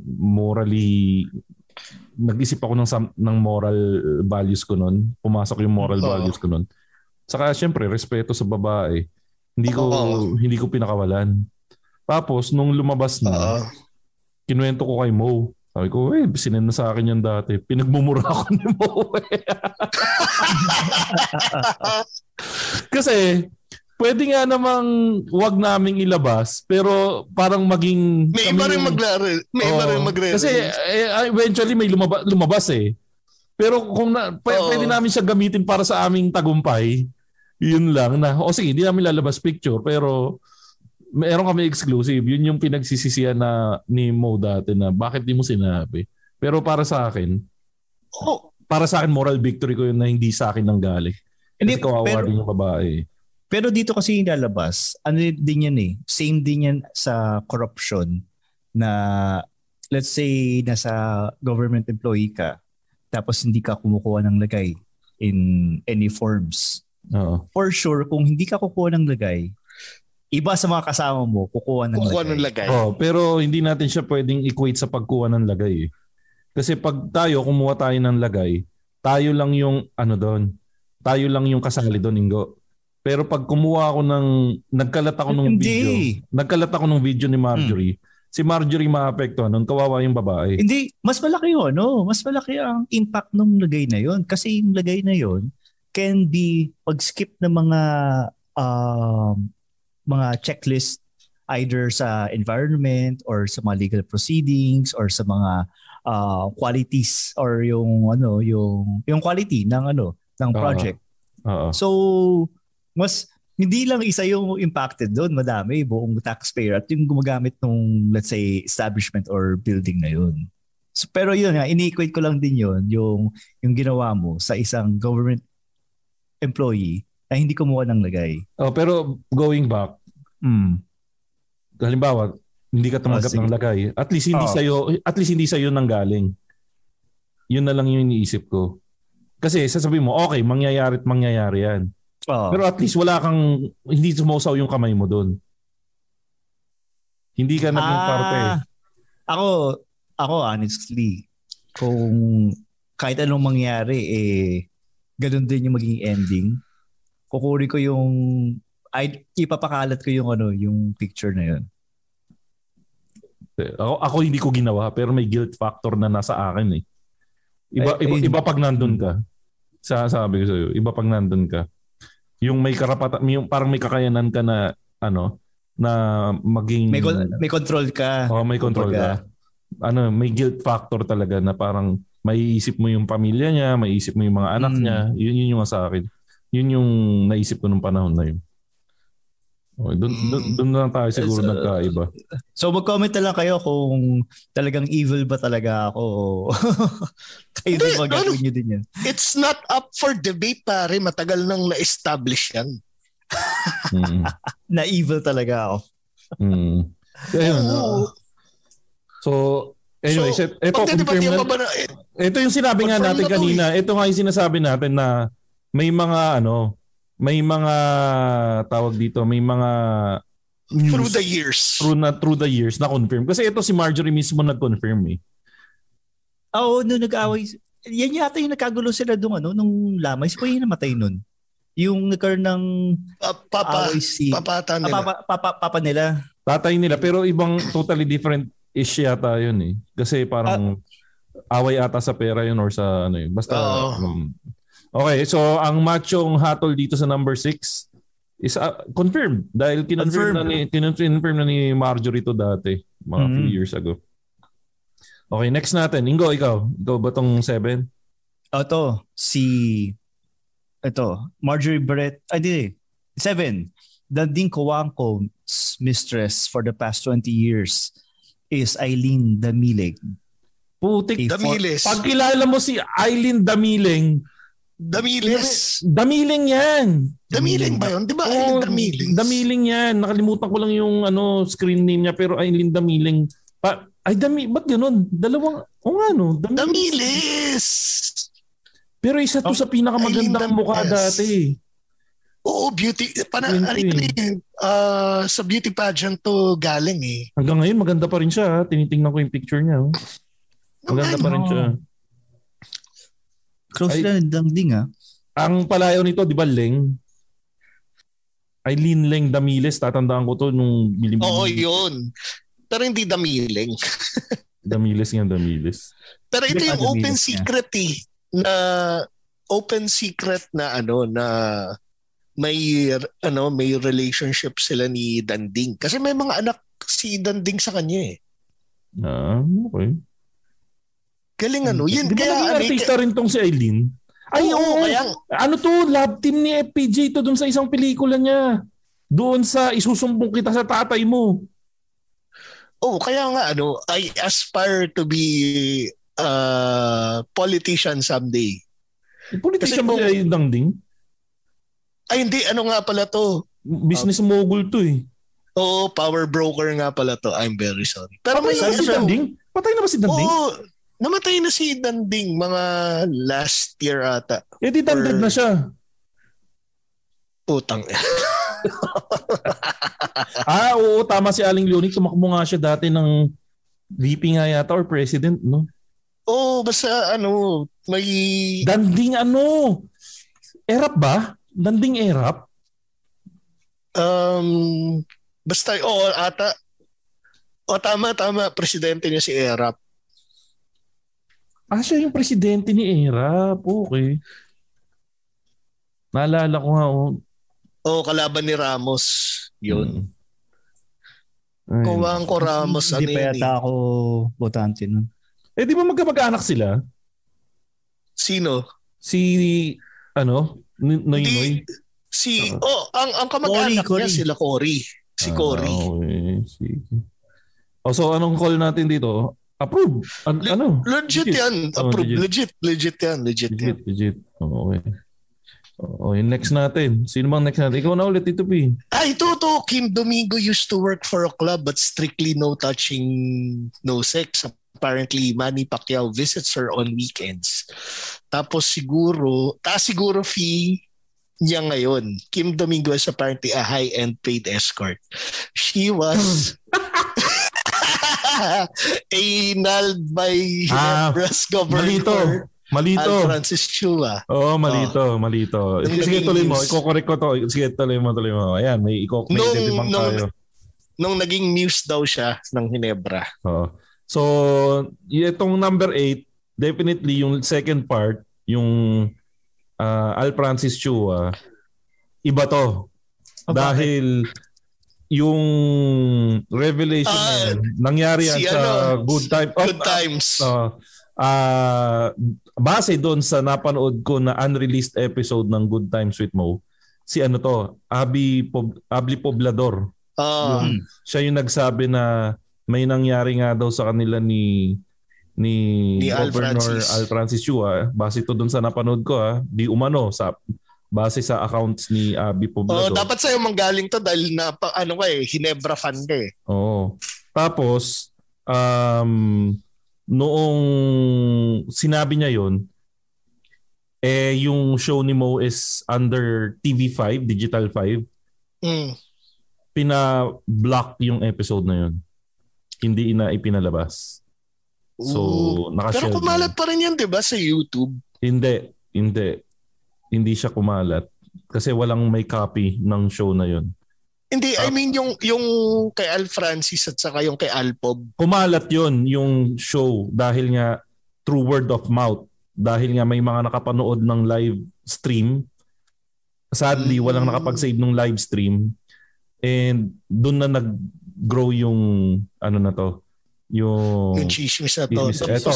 morally nag-isip ako ng sam- ng moral values ko noon. Pumasok yung moral Oo. values ko noon. Saka syempre respeto sa babae. Hindi ko Oo. hindi ko pinakawalan. Tapos nung lumabas na, kinuwento ko kay Mo. Sabi ko, eh, sinend na sa akin yan dati. Pinagmumura ako ni Mo. eh. Kasi, pwede nga namang wag naming ilabas, pero parang maging... May iba rin maglare. May iba Oo. rin magre Kasi eh, eventually may lumaba- lumabas eh. Pero kung na, pw- Oo. pwede namin siya gamitin para sa aming tagumpay, yun lang na, o sige, hindi namin lalabas picture, pero meron kami exclusive. Yun yung pinagsisisihan na ni Mo dati na bakit di mo sinabi. Pero para sa akin, Oh, para sa akin moral victory ko yun na hindi sa akin nang galing. Kasi Hindi, kawawa pero- rin yung babae. Pero dito kasi yung lalabas, ano din yan eh, same din yan sa corruption na let's say nasa government employee ka tapos hindi ka kumukuha ng lagay in any forms. Oo. For sure, kung hindi ka kukuha ng lagay, iba sa mga kasama mo kukuha ng kukuha lagay. ng lagay. Oh, pero hindi natin siya pwedeng equate sa pagkuha ng lagay. eh. Kasi pag tayo kumuha tayo ng lagay, tayo lang yung ano doon. Tayo lang yung kasali doon, Ingo. Pero pag kumuha ako ng nagkalat ako ng Hindi. video, nagkalat ako ng video ni Marjorie, si Marjorie maapektuhan nun, kawawa yung babae. Hindi, mas malaki yun, no? Mas malaki ang impact ng lagay na yon Kasi yung lagay na yon can be pag-skip ng mga um, mga checklist either sa environment or sa mga legal proceedings or sa mga uh, qualities or yung ano yung yung quality ng ano ng project. Oo. So mas hindi lang isa yung impacted doon, madami buong taxpayer at yung gumagamit ng let's say establishment or building na yun. So, pero yun nga, ini-equate ko lang din yun, yung, yung ginawa mo sa isang government employee na hindi kumuha ng lagay. Oh, pero going back, Mm. halimbawa, hindi ka tumagat Oh, sige. ng lagay, at least hindi Oo. sa at least hindi sa nang galing. Yun na lang yung iniisip ko. Kasi sasabihin mo, okay, mangyayari at mangyayari yan. Oo. Pero at least wala kang, hindi sumusaw yung kamay mo doon. Hindi ka naging parte. Ah, Ako, ako honestly, kung kahit anong mangyari, eh, ganun din yung maging ending. Kukunin ko yung, ay, ipapakalat ko yung ano, yung picture na yun. Ako, ako hindi ko ginawa, pero may guilt factor na nasa akin eh. Iba, Ay, iba, ayun. iba pag nandun ka. Sa, sabi ko sa'yo, iba pag nandun ka. Yung may karapatan, yung parang may kakayanan ka na, ano, na maging... May, con- may control ka. Oo, may control Kumbaga. ka. Ano, may guilt factor talaga na parang maiisip mo yung pamilya niya, maiisip mo yung mga anak Mm. niya. Yun, yun yung sa akin. Yun yung naisip ko nung panahon na yun. Okay, doon, doon, doon na lang tayo siguro So, nagkaiba. So mag-comment na lang kayo kung talagang evil ba talaga ako o kayo din magagawin nyo din yan. It's not up for debate, pare. Matagal nang na-establish yan. Mm. Na evil talaga ako. Mm. Ayun, oo. So, anyway, So, pagdedebatihan confirm pa na, ba na, eh, ito yung sinabi nga natin na to kanina. Ito nga yung sinasabi natin na may mga ano, may mga tawag dito, may mga news Through the years. through na through the years na confirm. Kasi ito si Marjorie mismo nag-confirm eh. Oo, nung nag-away, yan yata yung nagkagulo sila nung ano, nung lamay. Si yung namatay nun. Yung nagkaroon ng Pa- papa, away si... papata Ah, nila. papa, papa, papa nila. Tatay nila pero ibang totally different ish yata yun eh. Kasi parang away ata sa pera yun or sa ano yun. Basta Oo. um, Okay, so ang machong hatol dito sa number 6 is uh, confirmed dahil kinonfirm na ni kinonfirm na ni Marjorie to dati mga few Mhm. years ago. Okay, next natin. Ingo, ikaw. Ikaw ba tong 7? O to, si... Ito, Marjorie Barrett. Ay, di. Seven. Danding Coangco's mistress for the past 20 years is Eileen Damileg. Putik. A for- Damiles. Pag kilala mo si Eileen Damiling, Damiles. Damiling yan. Damiling ba yun? Di ba? Eileen Damiles. Damiling yan. Nakalimutan ko lang yung ano screen name niya pero Eileen Damiling. Pa, ay, dami, ba't ganun? Dalawang, o nga no, Damiling. Damiles. Pero isa to Oh, sa pinakamagandang mukha Damiles. dati. Oo, beauty. Pana, Yun ano eh. ah, sa beauty pageant to galing eh. Hanggang ngayon maganda pa rin siya. ha. Tinitingnan ko yung picture niya. oh. Maganda pa rin siya. Close Ay- sila ng Danding ah. Ang palayaw nito, di ba, Leng? Eileen Leng Damiles. Tatandaan ko to nung bilim Oo, yun. Pero hindi damiling. Damiles nga, Damiles. Pero ito yung open secret eh. Na open secret na ano na may ano may relationship sila ni Danding kasi may mga anak si Danding sa kanya eh. Ah, okay. Galing ano. Yun Di ba kaya naging ano, artista rin tong si Eileen? Ay, Oo, oo. kaya- Ano to, love team ni FPJ to dun sa isang pelikula niya. Doon sa isusumbong kita sa tatay mo. Oh, kaya nga ano, I aspire to be a politician someday. Politician Kasi ba kung- Eileen Dangding? Ay hindi, ano nga pala to? Business mogul to eh. Oo, power broker nga pala to. I'm very sorry. Pero Patay may na ba si Danding? Patay na ba si Danding? Oo, namatay na si Danding mga last year ata. Eh di dandad Or- na siya. Putang. ah, oo, tama si Aling Leonie. Tumakbo nga siya dati ng VP nga yata or president, no? Oo, basta ano, may... Danding ano? Erap ba? Danding erap? Um, basta, oo, ata. O tama, tama. Presidente niya si Erap. Ah, siya yung presidente ni Erap. Okay. Naalala ko nga, oh. O kalaban ni Ramos. Yun. Ay. Kuwang ko Ramos. Hindi ano pa yun yata eh. ako botante nun. Eh, di ba magkamag-anak sila? Sino? Si, ano, N- Noy Hindi. Noy? Si, oh, ang, ang kamag-anak Cory, niya Cory. sila Cory. Si Cory. Ah, okay. Sige. Oh, so anong call natin dito? Approve. An- Le- ano? Legit yan. Oh, Approve. legit. legit. Legit yan. Legit yan. Legit, legit. Oh, okay. Oh, yung next natin. Sino bang next natin? Ikaw na ulit, Tito P. Ah, ito to. Kim Domingo used to work for a club but strictly no touching, no sex. Apparently, Manny Pacquiao visits her on weekends. Tapos siguro, taas siguro fee niya ngayon. Kim Domingo is apparently a high-end paid escort. She was annulled by Ah, Ginebra's Malito. governor Malito. Al Francis Chua. Oo, oh, malito, malito. Yung Sige, naging tuloy mo. Iko-correct ko to. Sige, tuloy mo, tuloy mo. Ayan, may iko may Nung- nung, nung- tayo. Nung naging muse daw siya ng Ginebra. Oo. So, itong number 8, definitely yung second part, yung ah, Al Francis Chua, iba to. Dahil yung revelation na Ah, yan, nangyari yan si sa ano, Good Time. Oh, Good Times. ah, ah, base doon sa napanood ko na unreleased episode ng Good Times with Mo, si ano to, Abi Pob, Abli Poblador. Ah. Yung- siya yung nagsabi na may nangyari nga daw sa kanila ni ni, Ni Al Governor Francis. Al Francis Chua. Base to doon sa napanood ko ha, di umano sa base sa accounts ni Abi Oh, Poblador. dapat sa'yo manggaling to dahil na pa, ano ka eh, Ginebra fan ka eh. Oo. Tapos, um, noong sinabi niya yon Eh, yung show ni Mo is under TV5, Digital 5. Mm. Pina-block yung episode na yun. Hindi ina ipinalabas. So, Ooh. nakashare. Pero kumalat pa rin yan, di ba, sa YouTube? Hindi, hindi. Hindi siya kumalat. Kasi walang may copy ng show na yun. Hindi, I mean yung yung kay Al Francis at saka yung kay Alpob. Kumalat yun, yung show, dahil nga through word of mouth. Dahil nga may mga nakapanood ng live stream. Sadly, walang nakapag-save ng live stream. And doon na nag-grow yung ano na to, yung Yung chismis na to. Chismis. Ito,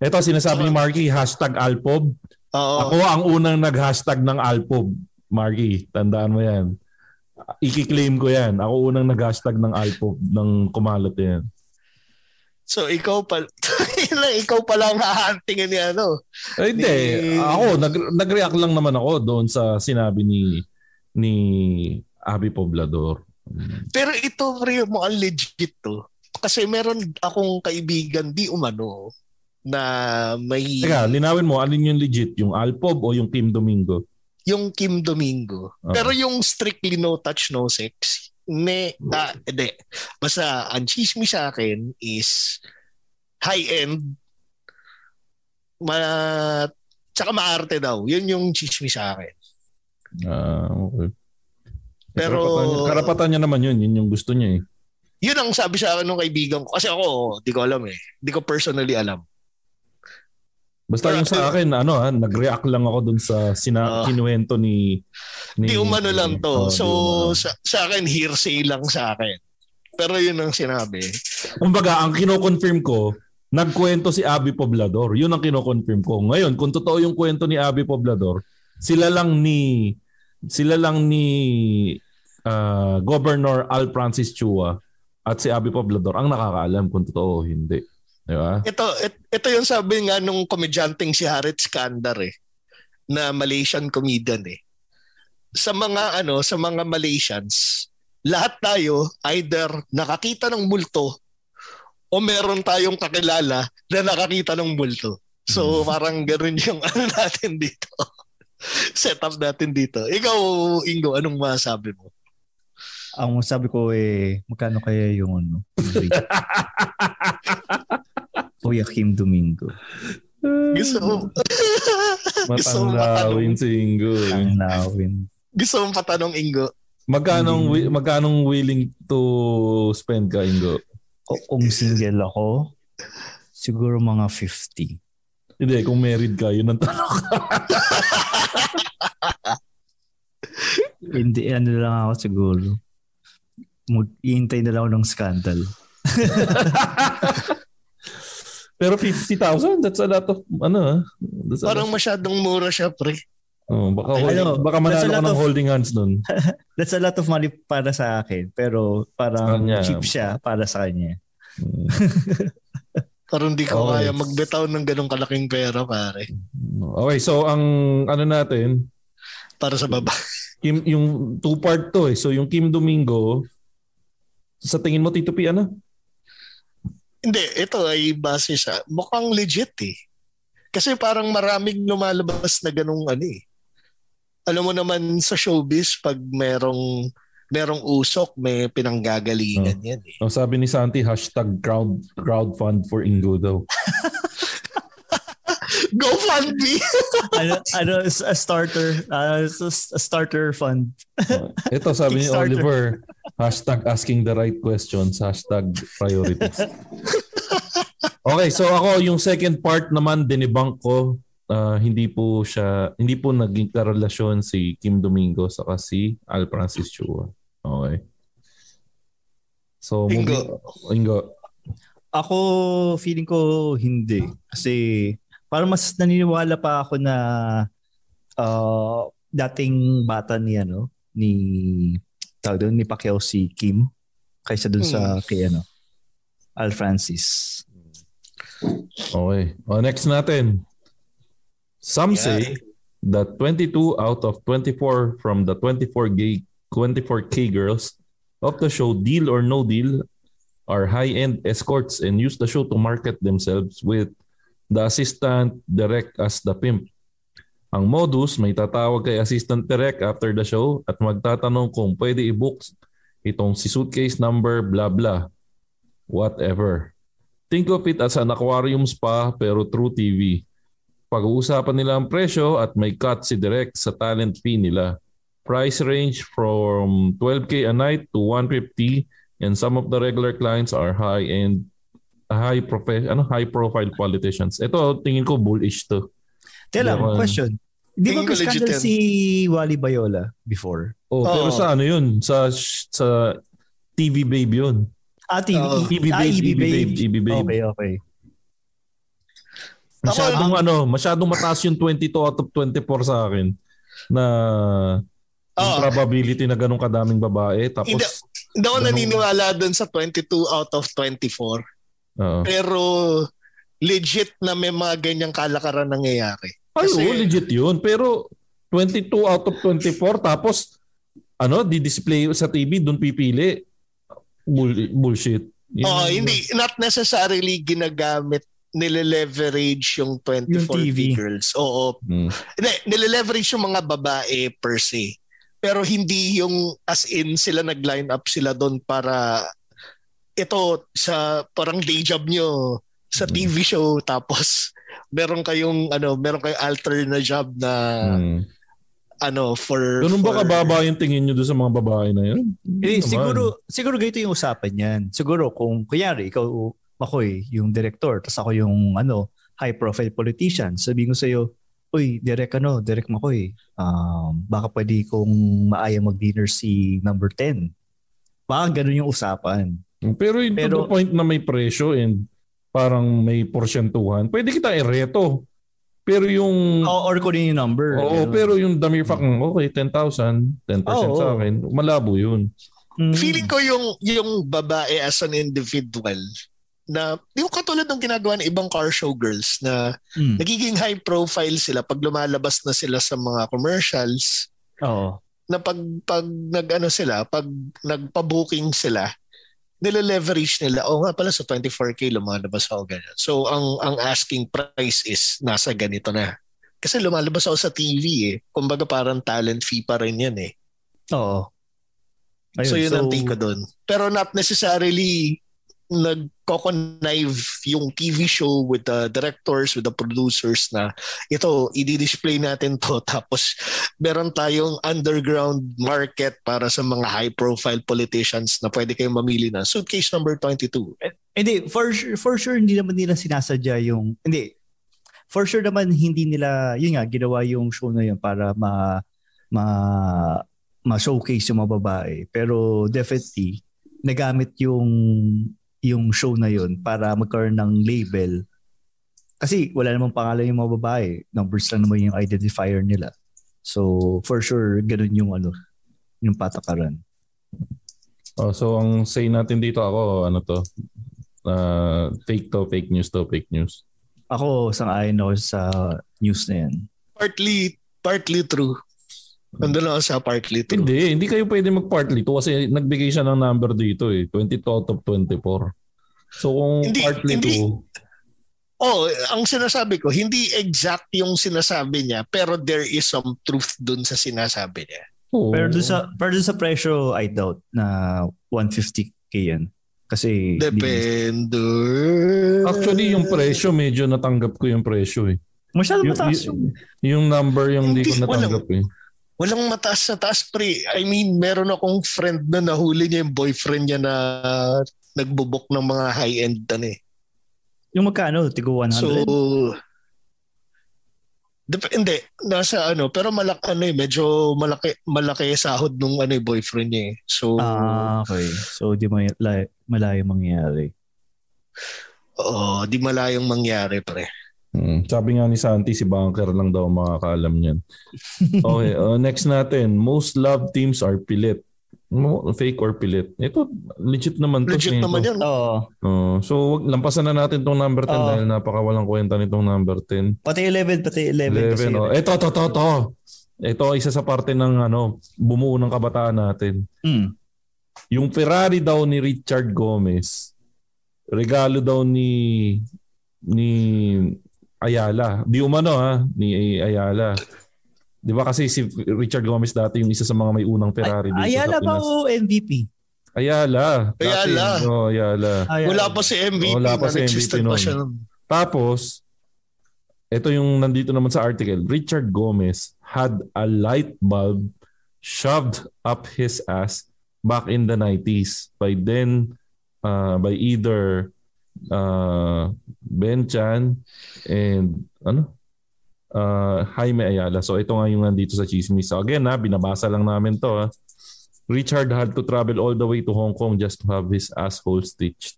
ito sinasabi ni Marky, hashtag Alpob. Oo. Ako ang unang nag-hashtag ng Alpob. Marky, tandaan mo yan. Ikiklaim ko yan. Ako unang nag-hashtag ng Alpob ng kumalat yan. So ikaw pa ikaw pa lang hahantingin ni ano. Eh, hindi. Ni- Ako, nag, nag-react lang naman ako doon sa sinabi ni ni Abby Poblador. Pero ito pre mo ang legit to. Kasi meron akong kaibigan di umano na may Teka, linawin mo, alin yung legit? Yung Alpob o yung Kim Domingo? yung Kim Domingo. Ah. Pero yung strictly no touch no sex, ne, ah, hindi. Basta ang chismis sa akin is high end ma tsaka maarte daw. Yun yung chismis sa akin. Ah, okay. Pero karapatan, karapatan niya naman yun. Yun yung gusto niya eh. yun ang sabi sa akin ng kaibigan ko. Kasi ako, di ko alam eh. Di ko personally alam. Basta yung sa akin, ano ha, nag-react lang ako dun sa sina- Ah. kinuwento ni, ni... Di umano lang to. Oh, so, umano. sa, sa akin, hearsay lang sa akin. Pero yun ang sinabi. Kumbaga, ang kino-confirm ko, nagkwento si Abby Poblador. Yun ang kino-confirm ko. Ngayon, kung totoo yung kwento ni Abby Poblador, sila lang ni sila lang ni ah, Governor Al Francis Chua at si Abby Poblador ang nakakaalam kung totoo o hindi. Di ba? Ito, it- ito yung sabi nga nung komedyanteng si Harit Skandar eh, na Malaysian comedian eh. Sa mga ano, sa mga Malaysians, lahat tayo either nakakita ng multo o meron tayong kakilala na nakakita ng multo. So parang ganoon yung ano natin dito. Setup natin dito. Ikaw, Ingo, anong masabi mo? Ang sabi ko eh, magkano kaya yung ano? Kuya Kim Domingo. Gusto mo, gusto mo Matanglawin patanong, si Ingo. Ang lawin. gusto mo patanong, Ingo? Magkanong, wi- magkanong willing to spend ka, Ingo? O- Kung single ako, siguro mga 50. Hindi, kung married ka, yun ang tanong. Hindi, ano lang ako siguro. Mag- Iintay na lang ako ng scandal. Pero 50,000, that's a lot of, ano ah. That's a Parang lot. masyadong mura siya, pre. Oh, baka, Ano, holding, baka manalo ka lot ng of- holding hands nun. That's a lot of money para sa akin. Pero parang kanya. cheap siya para sa kanya. Parang di ko Okay. kaya magbitaw ng ganong kalaking pera, pare. Okay, so ang ano natin, Para sa baba. Kim, yung two-part to eh. So yung Kim Domingo, sa tingin mo, Tito P, ano? Hindi, ito ay base sa, mukhang legit eh. Kasi parang maraming lumalabas na ganong ano eh. Alam mo naman sa showbiz, pag merong merong usok, may pinanggagalingan yan eh. Ang sabi ni Santi, hashtag crowd, crowdfund for Ingo daw. Go fund me! ano, ano, a starter, uh, a starter fund. Ito sabi ni. Oliver, hashtag asking the right questions, hashtag priorities. Okay, so ako yung second part naman dinibunk ko. Ah, hindi po siya, hindi po naging karelasyon si Kim Domingo sa si Al Francis Chua. Okay. So, Ingo. Ingo. Ako, feeling ko hindi. Kasi parang mas naniniwala pa ako na uh, dating bata ni ano, ni tawag doon, ni Pacquiao si Kim kaysa dun sa kay ano, Al Francis. Okay. O, next natin. Some say that 22 out of 24 from the 24 gay 24k girls of the show Deal or No Deal are high-end escorts and use the show to market themselves with the assistant direct as the pimp. Ang modus, may tatawag kay assistant direct after the show at magtatanong kung pwede i-book itong si suitcase number blah blah. Whatever. Think of it as an aquarium spa pero through TV. Pag-uusapan nila ang presyo at may cut si direct sa talent fee nila. Price range from 12k a night to 150 and some of the regular clients are high-end high profe- ano high profile politicians. Ito tingin ko bullish to. Teka lang, ako- question. Di ba Tingin ko scandal legit yan. si Wally Bayola before? Oh, pero Oo. sa ano yun? Sa sa TV Babe yun. Ah, TV. EB ah, Babe, EB EB Babe, Babe. EB Babe. Okay, okay. Masyadong ano, masyadong mataas yung 22 out of 24 sa akin na yung Oo. probability na ganun kadaming babae tapos Hindi, hindi ako naniniwala dun sa 22 out of 24. Pero legit na may mga ganyang kalakaran nangyayari. Ay, Kasi- oo, legit yun. Pero 22 out of 24 tapos ano, di-display sa TV, doon pipili. Bull- bullshit. Yun Oo, yung- hindi not necessarily ginagamit nile-leverage yung 24 Yung TV. girls. Oo. Hindi, nile-leverage yung mga babae per se. Pero hindi yung as in sila nag-line up sila doon para ito sa parang day job nyo sa Hmm. TV show tapos meron kayong ano meron kayong alternate na job na Hmm. ano for Ganun ba for- kababa yung tingin nyo doon sa mga babae na yun? Eh, siguro, siguro ganito yung usapan yan. Siguro kung, kunyari, ikaw, Makoy, yung director, tapos ako yung, ano, high-profile politician. Sabihin ko sa'yo, Uy, direct ano, direct Makoy, um, baka pwede kong maaya mag-dinner si number 10. Baka ganun yung usapan. Pero yung to Pero- the point na may presyo and parang may porsyentuhan, pwede kita ireto. Pero yung... O, or kunin yung number. Oo, Ganun. pero yung the mere fact, ng, okay, 10,000, 10% Oo. sa akin, malabo yun. Mm. feeling ko yung yung babae as an individual na yung katulad ng ginagawa ng ibang car show girls na Mm. nagiging high profile sila pag lumalabas na sila sa mga commercials Oo. na pag pag nag-ano sila, pag nagpa-booking sila, nile-leverage nila, oh nga pala sa 24k lumalabas ako ganyan. So ang ang asking price is nasa ganito na. Kasi lumalabas ako sa TV eh. Kumbaga parang talent fee pa rin yan eh. Oo. so Ayun, yun ang take ko doon. Pero not necessarily nagko-connive yung TV show with the directors, with the producers na ito, i-display natin to tapos meron tayong underground market para sa mga high-profile politicians na pwede kayong mamili na. Suitcase number 22. Hindi, for for sure hindi naman nila sinasadya yung hindi. For sure naman hindi nila yun nga ginawa yung show na yun para ma ma ma-showcase yung mga babae. Pero definitely nagamit yung yung show na yun para magkaroon ng label. Kasi wala namang pangalan yung mga babae. Numbers lang naman yung identifier nila. So for sure ganun yung ano yung patakaran. Oh, so ang say natin dito ako, ano to, uh, fake to, fake news to, fake news. Ako sang-ayon ako sa news na yan. Partly, partly true. Nandun ako sa partly true. Hindi, hindi kayo pwede mag-partly to kasi nagbigay siya ng number dito eh, 22 out of 24. So kung Hindi, partly hindi. to, Oh, ang sinasabi ko, hindi exact yung sinasabi niya, pero there is some truth dun sa sinasabi niya. oo. Pero doon sa pero doon sa presyo I doubt na 150k yan. Kasi Depende. Actually, yung presyo, medyo natanggap ko yung presyo eh. masyado Yung, mataas yung, yung number yung hindi ko natanggap eh. Walang mataas na taas, pre. I mean, meron akong friend na nahuli niya yung boyfriend niya na nagbubok ng mga high-end na eh. Yung magkano? Tigo 100? So, depende. Nasa ano, pero malaki, ano eh, medyo malaki, malaki sahod nung ano eh, boyfriend niya eh. So, ah, okay. So, di may, la, malayo mangyari. oh, di malayong mangyari, pre. Hmm. Sabi nga ni Santi, si Banker lang daw makakaalam niyan. Okay, uh, next natin. Most loved teams are pilit. Fake or pilit. Ito, legit naman to. Legit naman ko. yun. Oo. Oh, so, wag, lampasan na natin tong number 10 Oo. dahil napakawalang kwenta nitong number 10. Pati 11, pati 11. kasi 11, oh. Ito, ito, ito, ito. Ito, isa sa parte ng ano, bumuo ng kabataan natin. Hmm. Yung Ferrari daw ni Richard Gomez, regalo daw ni ni Ayala. Di umano ha, ni Ayala. Di ba kasi si Richard Gomez dati yung isa sa mga may unang Ferrari dito Ayala sa ba o MVP? Ayala. Dati, Ayala. Oh, Ayala. Ayala. Wala pa si MVP. Wala pa si MVP nun. siya nun. Tapos, ito yung nandito naman sa article. Richard Gomez had a light bulb shoved up his ass back in the 90s by then uh, by either uh, Ben Chan and ano uh, Jaime Ayala. So ito nga yung nandito sa chismis. So again ha, binabasa lang namin to ha. Richard had to travel all the way to Hong Kong just to have his asshole stitched.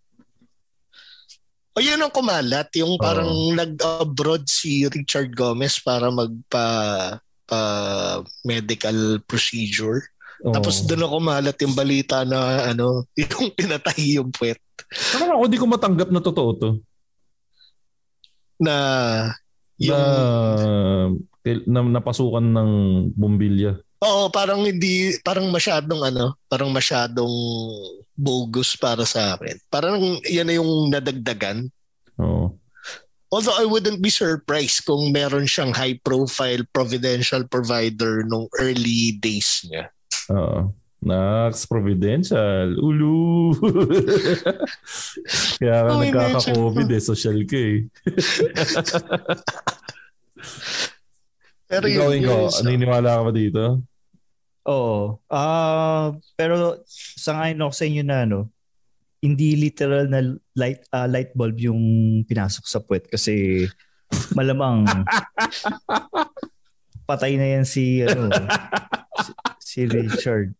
O yun ang kumalat, yung parang nag-abroad si Richard Gomez para magpa pa medical procedure. Tapos doon ako kumalat yung balita na ano, yung pinatay yung puwet Parang ako di ko matanggap na totoo to. na yung na, na napasukan ng bumbilya. Oo, parang hindi parang masyadong ano, parang masyadong bogus para sa akin. Parang yan na yung nadagdagan. Oo. Although I wouldn't be surprised kung meron siyang high profile providential provider nung early days niya. Oo. Nax Providential. Ulu. Kaya ka Oh, nagkaka-COVID eh. Social ka eh. Pero Ikaw, yun, ikaw, yun, naniniwala ka ba dito? Oo. Ah, pero sangayon ako sa inyo na ano, hindi literal na light ah, light bulb yung pinasok sa puwet kasi malamang patay na yan si ano si, si Richard.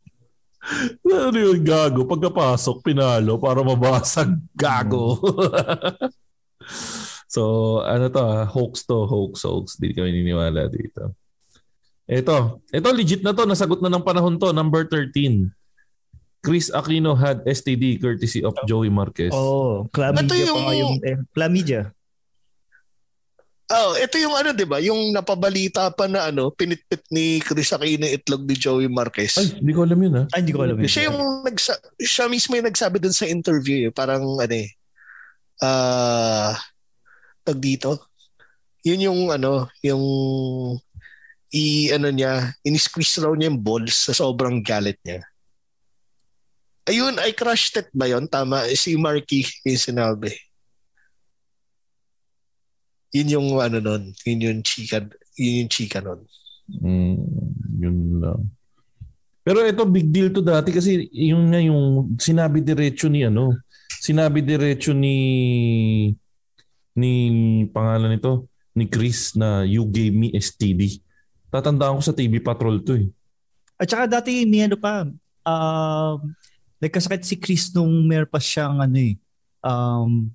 Ano yun, gago? Pagkapasok, pinalo para mabasag. Gago. so, ano to ah, hoax to, hoax, hoax. Hindi kami niniwala dito. Ito, ito legit na to, nasagot na ng panahon to, number 13. Chris Aquino had STD courtesy of Joey Marquez. Oh, chlamydia Ito yung- pa yung eh, chlamydia. Oh, ito yung ano 'di ba? Yung napabalita pa na ano, pinitpit ni Chris Aquino itlog ni Joey Marquez. Ay, hindi ko alam yun ha. Ay, hindi ko alam yun. Siya yung nagsa- siya mismo yung nagsabi dun sa interview, eh. parang ano eh. Ah, tag dito. Yun yung ano, yung i ano niya, in-squeeze raw niya yung balls sa sobrang galit niya. Ayun, I crushed it ba yun? Tama, si Marky yung sinabi. Yun yung ano nun, yun yung chika, yun yung chika nun. Mm, yun lang. Pero ito big deal to dati kasi yung nga yung sinabi diretso ni ano, sinabi diretso ni ni pangalan nito ni Chris na you gave me STD. Tatandaan ko sa TV Patrol to eh. At saka dati may ano pa, um, nagkasakit si Chris nung meron pa siyang ano eh, um,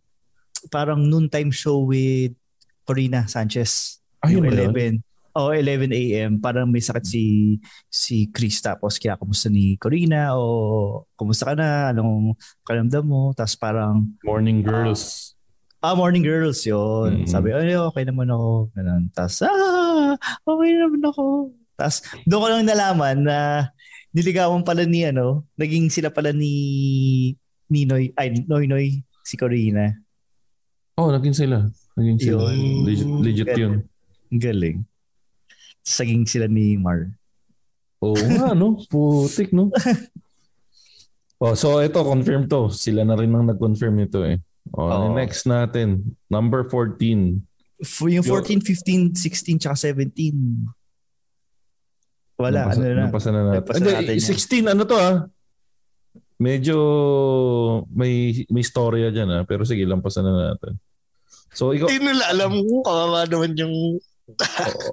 parang noontime show with Corina Sanchez. Ayun Yung ba yun? 11. Oh, 11 a.m. Parang may sakit si si Chris tapos kaya kumusta ni Corina o kumusta ka na? Anong kalamdam mo? Tapos parang Morning Girls. Ah, Morning Girls yun. Mhm. Sabi, ay, okay naman ako. Ganun. Tapos, ah, okay naman ako. Tapos, doon ko lang nalaman na niligawan pala ni, ano, naging sila pala ni Ninoy, ay, Noy Noy, si Corina. Oh, naging sila. Naging sila. Yun. Legit, legit yun. Galing. Saging sila ni Mar. Oo nga, no? Putik, no? oh, so ito, confirm to. Sila na rin ang nag-confirm nito eh. Oh, Oo. next natin. Number 14. For yung 14, 15, 16, tsaka 17. Wala, Napasa, ano na. napasa na natin. Napasa Hindi, natin yan. 16, ano to ah? Medyo may may storya dyan ah. Pero sige, lampasan na natin. So, ikaw, Hindi nila alam kung kawawa naman yung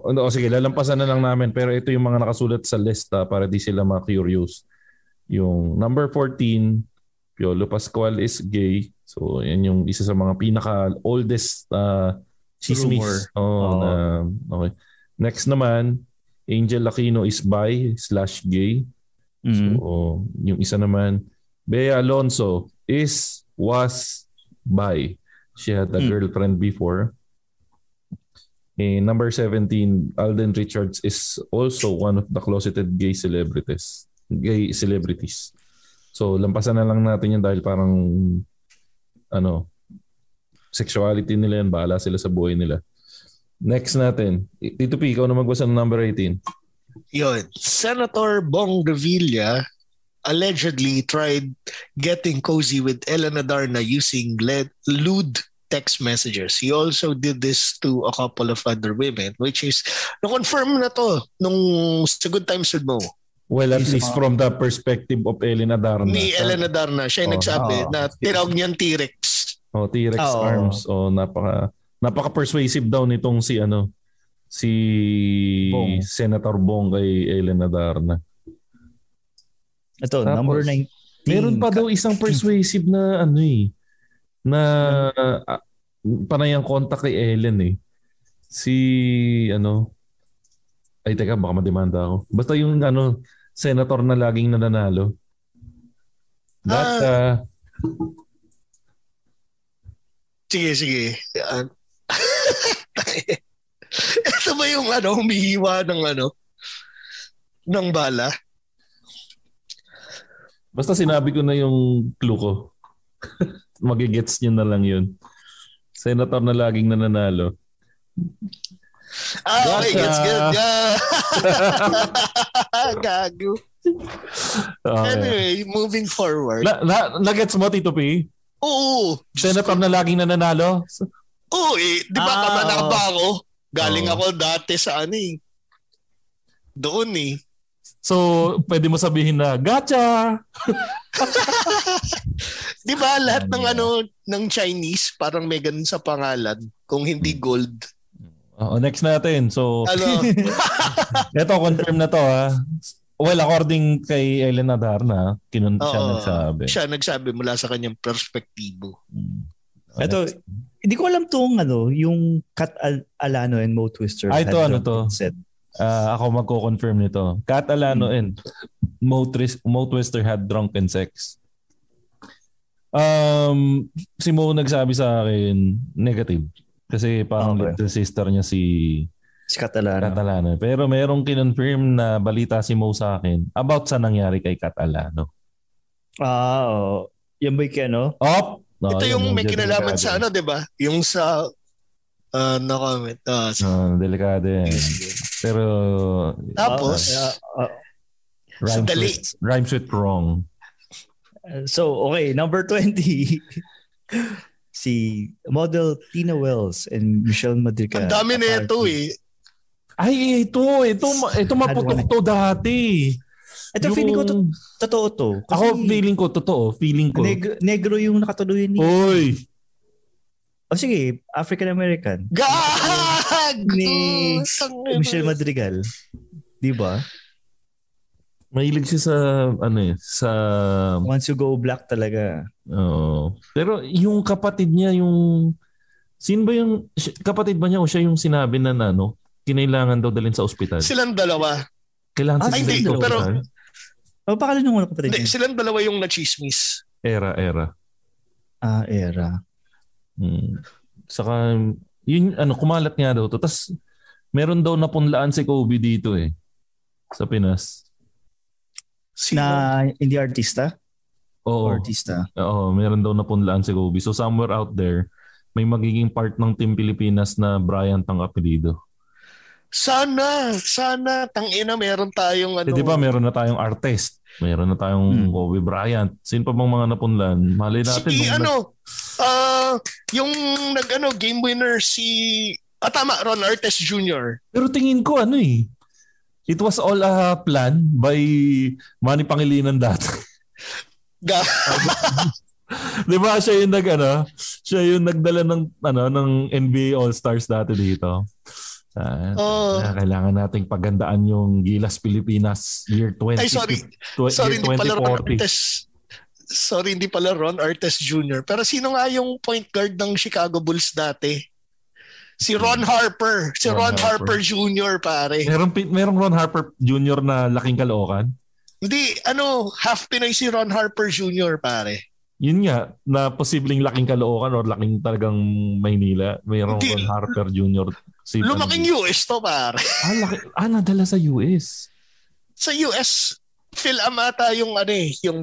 o, o, sige, lalampasan na lang namin. Pero ito yung mga nakasulat sa lista para di sila ma-curious. Yung number 14, Piolo Pascual is gay. So, yan yung isa sa mga pinaka-oldest uh, chismis. Rumor. Oh, Oo. na, okay. Next naman, Angel Aquino is bi slash gay. Mhm. So, yung isa naman, Bea Alonso is, was bi. She had a Hmm. girlfriend before. And number 17, Alden Richards is also one of the closeted gay celebrities. Gay celebrities. So, lampasan na lang natin yan dahil parang ano, sexuality nila yan, bahala sila sa buhay nila. Next natin, Tito P, ikaw na magbasa ng number 18. Yun. Senator Bong Revilla allegedly tried getting cozy with Elena Darna using led, lewd text messages. He also did this to a couple of other women, which is, na-confirm na to nung sa Good Times with Mo. Well, at least from the perspective of Elena Darna. Ni Elena Darna, siya yung Oh, nagsabi oh. na tinawag niyang T-Rex. Oh, T-Rex Oo. arms. Oh, napaka napaka persuasive daw nitong si ano si Bong. Senator Bong kay Elena Darna. Ito, Tapos, number 19. Meron pa daw isang persuasive na ano eh na uh, panayang contact kay Ellen eh. Si ano ay teka baka mademanda ako. Basta yung ano senator na laging nananalo. That uh, Sige, sige. Yan. Ito ba yung ano, humihiwa ng ano, ng bala? Basta sinabi ko na yung clue ko. Magigets nyo na lang yun. Senator na laging nananalo. Ah, okay, gets good. Yeah. Gago. Okay. Anyway, moving forward. Na, na, nagets mo, Tito P? Oo. Senator na laging nananalo? Oo eh. Di ba Ah, kamana oo. ba ako? Galing Oo. ako dati sa ano eh. Doon eh. So, pwede mo sabihin na, gotcha! Di ba lahat ng ano ng Chinese parang may ganun sa pangalan kung hindi gold. Oo, next natin. So, Ano? ito, confirm na to ha. Well, according kay Elena Darna, kinun siya nagsabi. Siya nagsabi mula sa kanyang perspektibo. Ito, hindi ko alam tong ano, yung Kat Al- Alano and Mo Twister. Ah, ito ano to? Set. Ah, ako magko-confirm nito. Kat Alano and Mo, Tris- Mo Twister had drunken sex. Um, si Mo nagsabi sa akin negative. Kasi parang Okay. little sister niya si Si Kat Alano. Catalano. Pero merong kinonfirm na balita si Mo sa akin about sa nangyari kay Catalano. Ah, oo. Yan ba yung ano? Op! No, Ito yun, yung may medyo kinalaman sa ano, 'di ba? Yung sa uh, na comment. Ah, sa- Ah, delikado yan. Pero Tapos, Ah, ah, rhymes Sandali. with, rhymes with wrong. So, okay, number 20. si model Tina Wells and Michelle Madrigal. ang dami na ito eh. Ay, ito. Ito, ito maputok to dati. Ito, Yung- feeling ko to, totoo to. Kasi Ako, feeling ko, totoo. Feeling ko. neg- negro yung nakatuloy ni... Oy! O sige, African-American. Gago! Ni Tangina. Michelle Madrigal. Di ba? Mahilig siya sa, ano eh, sa, Once you go black talaga. oo. Pero yung kapatid niya, yung, sino ba yung, kapatid ba niya o siya yung sinabi na, ano, kinailangan daw dalhin sa ospital? Silang dalawa. Kailangan Ah, hindi, sa pero-? O, pakala nung kapatid niya. silang dalawa yung na-chismis. Era, era. Ah, era. Hmm. Saka, yun, ano, kumalat nga daw to. Tapos, meron daw napunlaan si Kobe dito eh. Sa Pinas. Sino? Na hindi artista? Oo. O artista? Oo, meron daw napunlaan si Kobe. So, somewhere out there, may magiging part ng Team Pilipinas na Bryant ang apelido. Sana, sana, tangina, meron tayong ano. Eh, di ba meron na tayong artist? Meron na tayong Hmm. Kobe Bryant. Sino pa bang mga napunlaan? Malay natin. si, ano, ah, yung nag, ano, game winner si, ah tama, Ron Artes Jr. Pero tingin ko ano eh. It was all a plan by Manny Pangilinan dati. Ga- Di ba siya yung nag ano, siya yung nagdala ng ano ng NBA All-Stars dati dito. Ah, Oo. kaya kailangan nating pagandaan yung Gilas Pilipinas year 20. Ay, sorry. tw- Sorry, year hindi pala Ron 2040. Artes. Sorry, hindi pala Ron Artes Jr. Pero sino nga yung point guard ng Chicago Bulls dati? Si Ron Harper. Si Ron Ron, Harper. Harper. Jr. pare. Merong, merong Ron Harper Jr. na laking kalookan. Hindi, ano, half Pinoy si Ron Harper Jr. pare. Yun nga, na posibleng laking kalookan or laking talagang Maynila. Mayroong. Ron Harper Jr. Si, Lumaking US to pare. Ah, laki, ah, nadala sa US. Sa US, Phil Amata yung ano eh, yung,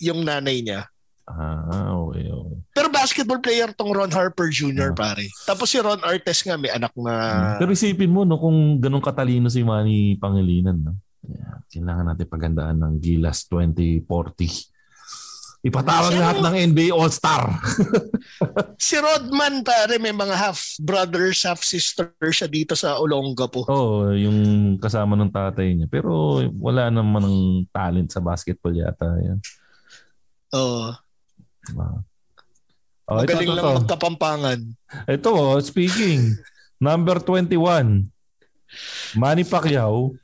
yung nanay niya. Ah, okay, okay. Pero basketball player tong Ron Harper Jr. pare. Tapos si Ron Artes nga may anak na... Pero isipin mo, no, kung ganun katalino si Manny Pangilinan, no? Yeah, kailangan natin pagandaan ng Gilas 2040. Ipatawag Siya lahat mo- ng NBA All-Star. Si Rodman pare may mga half brothers, half sister siya dito sa Olongapo. Oo, yung kasama ng tatay niya. Pero wala naman ng talent sa basketball yata. Yan. Oo. Oh, ito, Magaling ito, lang ito. magkapampangan. Ito, oh, speaking. Number 21. Manny Pacquiao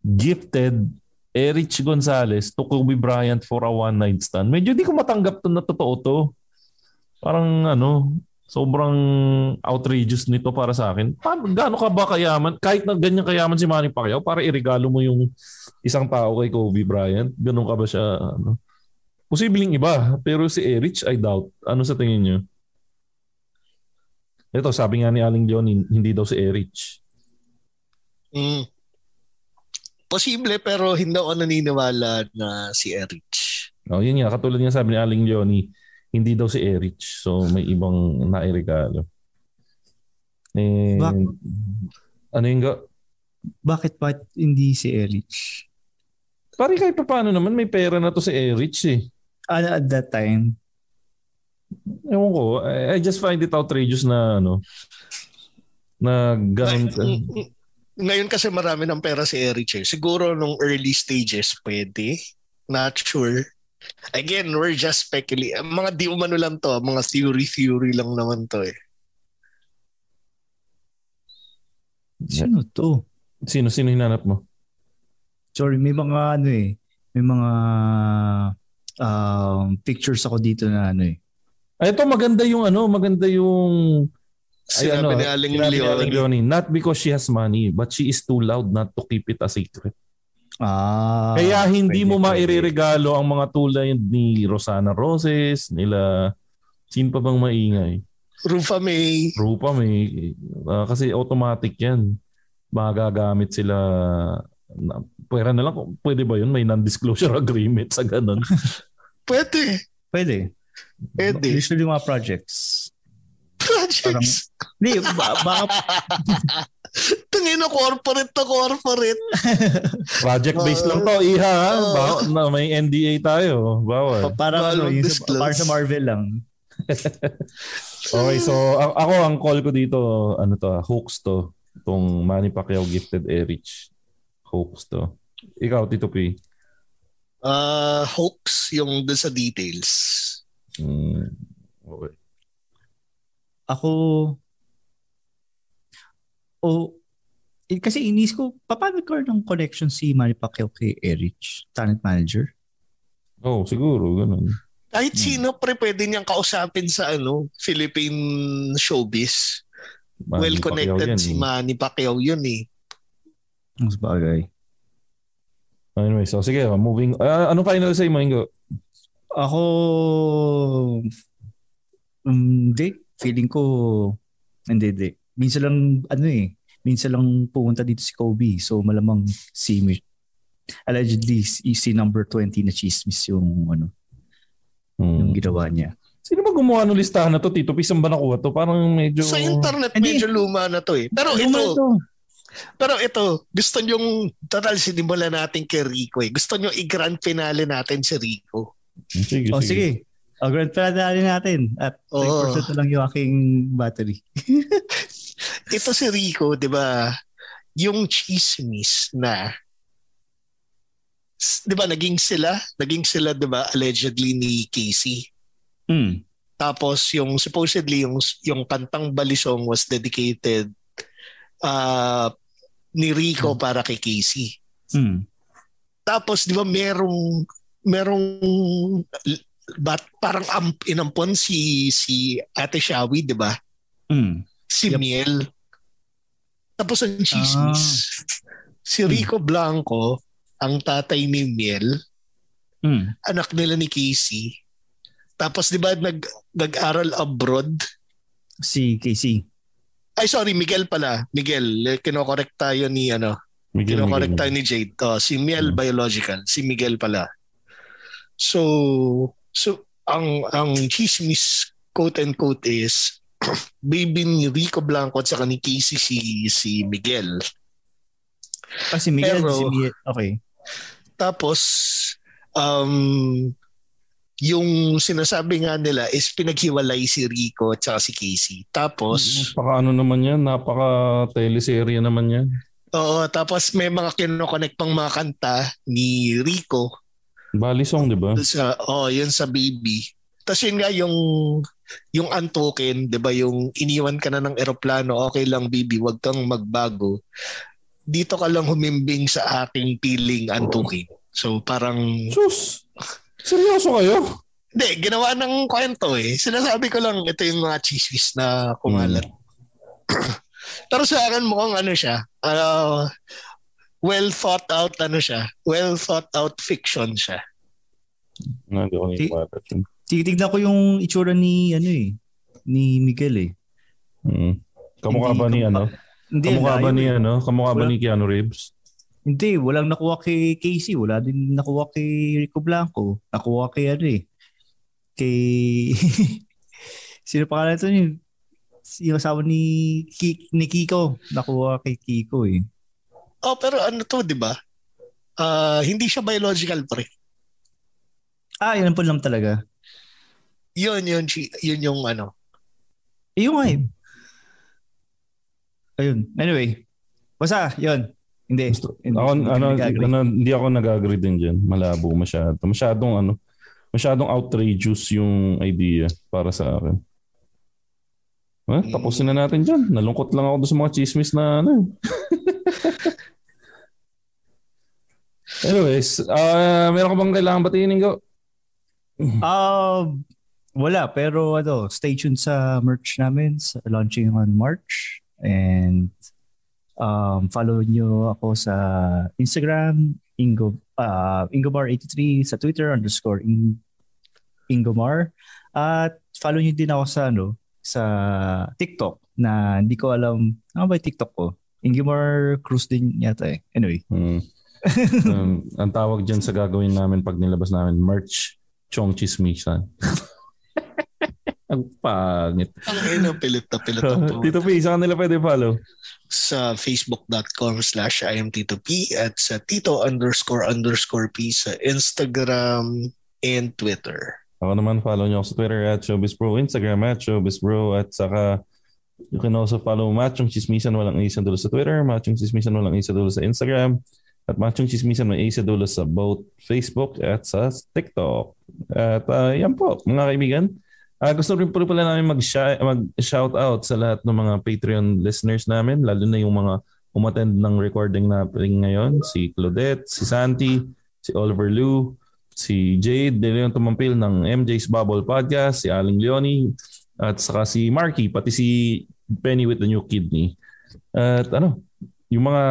gifted Erich Gonzalez to Kobe Bryant for a one-night stand. Medyo di ko matanggap to na totoo to. Parang ano, sobrang outrageous nito para sa akin. Gaano ka ba kayaman? Kahit na ganyan kayaman si Manny Pacquiao, para iregalo mo yung isang tao kay Kobe Bryant. Ganun ka ba siya? Ano? Posibleng iba, pero si Erich, I doubt. Ano sa tingin niyo? Ito, sabi nga ni Aling Leon, hindi daw si Erich. Mm. Posible pero hindi ako naniniwala na si Erich. Oh, yun nga, katulad nga sabi ni Aling Leonie, hindi daw si Erich. So may ibang nairegalo. Eh, Bak- ano yung ga- Bakit pa hindi si Erich? Pare kahit pa paano naman, may pera na to si Erich eh. Ano at that time? Ewan ko, I, I just find it outrageous na ano, na ganun Ngayon kasi marami ng pera si Erich eh. Siguro nung early stages pwede. Not sure. Again, we're just speculating. Mga di umano lang to. Mga theory-theory lang naman to eh. Sino to? Sino, sino hinanap mo? Sorry, may mga ano eh. May mga um, pictures ako dito na ano eh. Ay, ito maganda yung ano, maganda yung Sinabi ano, ni Aling Leonie. Leonie, Not because she has money, but she is too loud not to keep it a secret. Ah, Kaya hindi pwede, mo maireregalo ang mga tulay ni Rosana Roses, nila sino pa bang maingay? Rufa May. Rupa may ah, kasi automatic 'yan. Magagamit sila na, pwera na lang pwede ba yun may non-disclosure agreement sa ganun. Pwede. Pwede. Pwede. Usually mga projects. Projects. Hindi, ba- baka Tangina corporate to corporate. Project based lang to, iha. ha? Bawa- na may NDA tayo. Bawal. pa- parang ano, sa, parang sa Marvel lang. Okay, so a- ako ang call ko dito, ano to, ah, hoax to. Itong Manny Pacquiao gifted Erich. Hoax to. Ikaw, Tito P. Uh, hoax yung dun sa details. Mm, okay. Ako, oh, eh, kasi inis ko, paano ko ng connection si Manny Pacquiao kay Erich, talent manager? Oh, siguro, ganun. Kahit sino pre pwede niyang kausapin sa ano, Philippine showbiz. Manny well connected yan, si eh. Manny Pacquiao yun eh. Mas bagay. Anyway, so sige, moving. Ah, anong final say mo, Ingo? Ako, um, hindi. Feeling ko, hindi, hindi. Minsan lang, ano eh, minsan lang pumunta dito si Kobe. So malamang si, allegedly, si, si number 20 na chismis yung, ano, yung ginawa niya. Sino ba gumawa ng listahan na to, Tito P? Saan ba nakuha to? Parang medyo... Sa internet medyo luma na to eh. Pero Luma ito, to. pero ito, gusto nyong, total sinimula natin kay Rico eh. Gusto nyo i-grand finale natin si Rico. Sige, O sige. O, grand finale natin. At 3% Oo. na lang yung aking battery. Ito si Rico, di ba, yung chismis na 'di ba naging sila, naging sila 'di ba allegedly ni Casey. Hmm. Tapos yung supposedly yung yung kantang Balisong was dedicated uh, ni Rico para kay Casey. Hmm. Tapos 'di ba merong merong bat, parang am, inampon si si Ate Shawi, 'di ba? Hmm. Si Miel. Tapos ang chismis. Si Rico Blanco, ang tatay ni Miel, Hmm. anak nila ni Casey. Tapos 'di ba nag nag-aral abroad? Si Casey. Ay sorry, Miguel pala. Miguel, kinokorek tayo ni ano. Miguel, kinokorek Miguel. tayo ni Jade. Oh, si Miel biological, si Miguel pala. So so ang ang chismis quote and quote is baby ni Rico Blanco at saka ni Casey si, si Miguel. Ah, si Miguel, Pero- si Miguel. Okay. Tapos, um, yung sinasabi nga nila is pinaghiwalay si Rico at saka si Casey. Tapos, Napaka ano naman yan, napaka teleserye naman yan. oo, tapos may mga kinoconnect pang mga kanta ni Rico Bali song, di ba? sa oh, yun sa baby. Tapos yun nga yung yung untoken, 'di ba, yung iniwan ka na ng eroplano, okay lang baby, wag kang magbago. Dito ka lang humimbing sa aking piling untoken. So parang Sus! Seryoso kayo? Hindi, ginawa ng kwento eh. Sinasabi ko lang, ito yung mga chismis na kumalat. Pero sa akin mukhang ano siya, uh, well thought out ano siya, well thought out fiction siya. No, hindi ko niniwala. Titignan ko yung itsura ni, ano eh, ni Miguel eh. Mm. Kamukha Hindi, ba ni kamukha- ano? Hindi, Kamukha ba ni eh. ano? Kamukha ba ni Keanu Reeves? Hindi, walang nakuha kay Casey. Wala din nakuha kay Rico Blanco. Nakuha kay ano eh. Kay... Sino pa ito niya? Yung asawa ni, Ki, ni Kiko. Nakuha kay Kiko eh. Oh, pero ano to, 'di ba? Ah, hindi siya biological pre. Ah, yun po lang talaga. Yun, yun, si- yun yung ano. Eh, yung eh. Ayun. Anyway. Basta, yun. Hindi. hindi Ako, hindi ano, ano, hindi ako nag-agree din dyan. Malabo masyado. Masyadong ano, masyadong outrageous yung idea para sa akin. Eh, tapusin na natin dyan. Nalungkot lang ako doon sa mga chismis na ano. eh. Anyways, uh, meron ka bang kailangan batiin, Ingo? Ah, wala. Pero ano, stay tuned sa merch namin. Sa, launching on March. And um, follow nyo ako sa Instagram, Ingo, uh, Ingomar83, sa Twitter, underscore In, Ingomar. At follow nyo din ako sa ano, sa TikTok na hindi ko alam, ano ba yung TikTok ko? Ingomar Cruz din yata eh. Anyway. Hmm. Um, ang tawag dyan sa gagawin namin pag nilabas namin, merch chong chismisan. ang pangit. Ang ina, pilit na pilit ang pumunta. Tito P, saan nila pwede follow? sa facebook.com slash imtito.p at sa tito underscore underscore p sa Instagram and Twitter. Ako naman, follow nyo ako sa Twitter at ShowbizBro, Instagram at ShowbizBro, at saka you can also follow Machong Chismisan, walang isa dulo sa Twitter, Machong Chismisan, walang isa dulo sa Instagram, at Machong Chismisan, may isa dulo sa both Facebook at sa TikTok. At uh, yan po, mga kaibigan. Ah, gusto rin po pala namin mag-shout mag out sa lahat ng mga Patreon listeners namin, lalo na yung mga umattend ng recording natin ngayon, si Claudette, si Santi, si Oliver Liu, si Jade De Leon Tumampil ng MJ's Bubble Podcast, si Aling Leonie, at saka si Marky, pati si Penny with the New Kidney. At ano, yung mga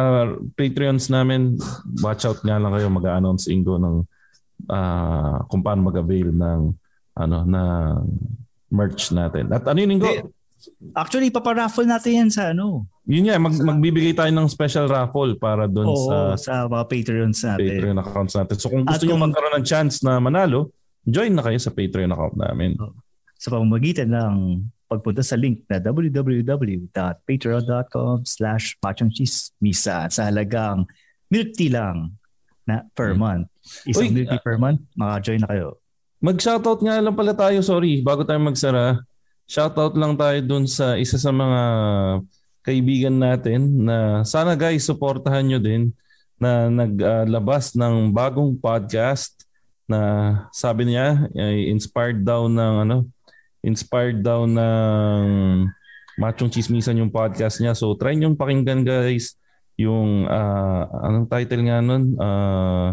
Patreons namin, watch out nga lang kayo, mag-announce Ingo ng ah, kung paano mag-avail ng ano na merch natin. At ano yun, Ingo? Actually, paparaffle natin yan sa ano. Yun nga, mag, magbibigay tayo ng special raffle para doon Oo, sa sa mga Patreons natin. Patreon accounts natin. So kung At gusto nyo kung- magkaroon ng chance na manalo, join na kayo sa Patreon account namin. sa pamamagitan ng pagpunta sa link na www.patreon.com slash misa sa halagang milk tea lang na per month. Isang Hmm. Uy, milk tea per month, maka-join na kayo. Mag-shoutout nga lang pala tayo, sorry, bago tayo magsara. Shoutout lang tayo dun sa isa sa mga kaibigan natin na sana guys, supportahan nyo din na naglabas ng bagong podcast na sabi niya ay inspired daw ng ano inspired daw ng Machong Chismisan yung podcast niya. So try nyo pakinggan guys yung ah, anong title nga nun? Ah,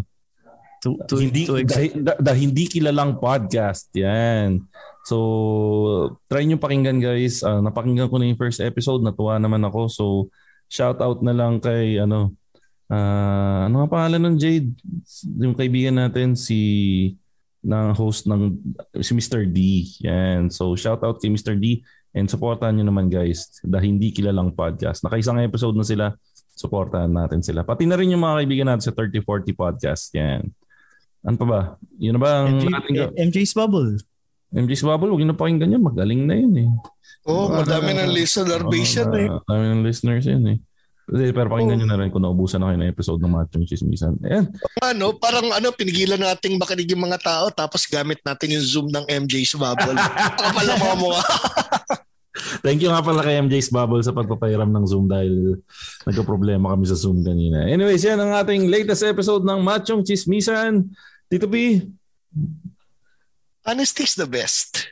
hindi, the, the- the hindi kilalang podcast. Yan. So, try nyo pakinggan guys. Ah, napakinggan ko na yung first episode. Natuwa naman ako. So, shout out na lang kay ano, ah, ano nga pangalan ng Jade? Yung kaibigan natin si ng host ng si Mr. D. Yan. So, shout out kay Mr. D and supportahan nyo naman guys. The hindi kilalang podcast. Nakaisang episode na sila. Supportahan natin sila. Pati na rin yung mga kaibigan natin sa 3040 podcast. Yan. Ano pa ba? Yun na ba ang MJ, ating MJ's Bubble. MJ's Bubble, huwag nyo na pakinggan yan. Magaling na yun eh. Oo, oh, madami ng listener base yan eh. Madami ng listeners yun eh. Hindi, pero pakinggan nyo na rin kung naubusan na kayo ng episode ng Machong Chismisan. Ayan. Ano, parang ano, pinigilan nating makinig yung mga tao tapos gamit natin yung Zoom ng MJ's Bubble. Kapal ang mga mukha. Thank you nga pala kay MJ's Bubble sa pagpapairam ng Zoom dahil nagka-problema kami sa Zoom kanina. Anyways, yan ang ating latest episode ng Machong Chismisan. Tito P. Honesty's the best.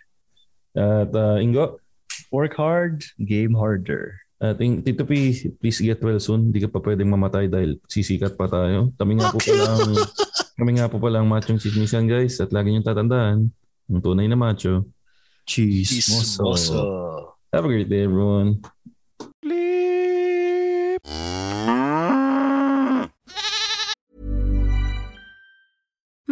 At uh, Ingo. Work hard, game harder. At in, Tito P, please get well soon. Hindi ka pa pwedeng mamatay dahil sisikat pa tayo. Kami nga po pala ang, kami nga po pala ang Machong Chismisan guys at lagi niyong tatandaan ang tunay na macho. Chismoso. Have a great day everyone.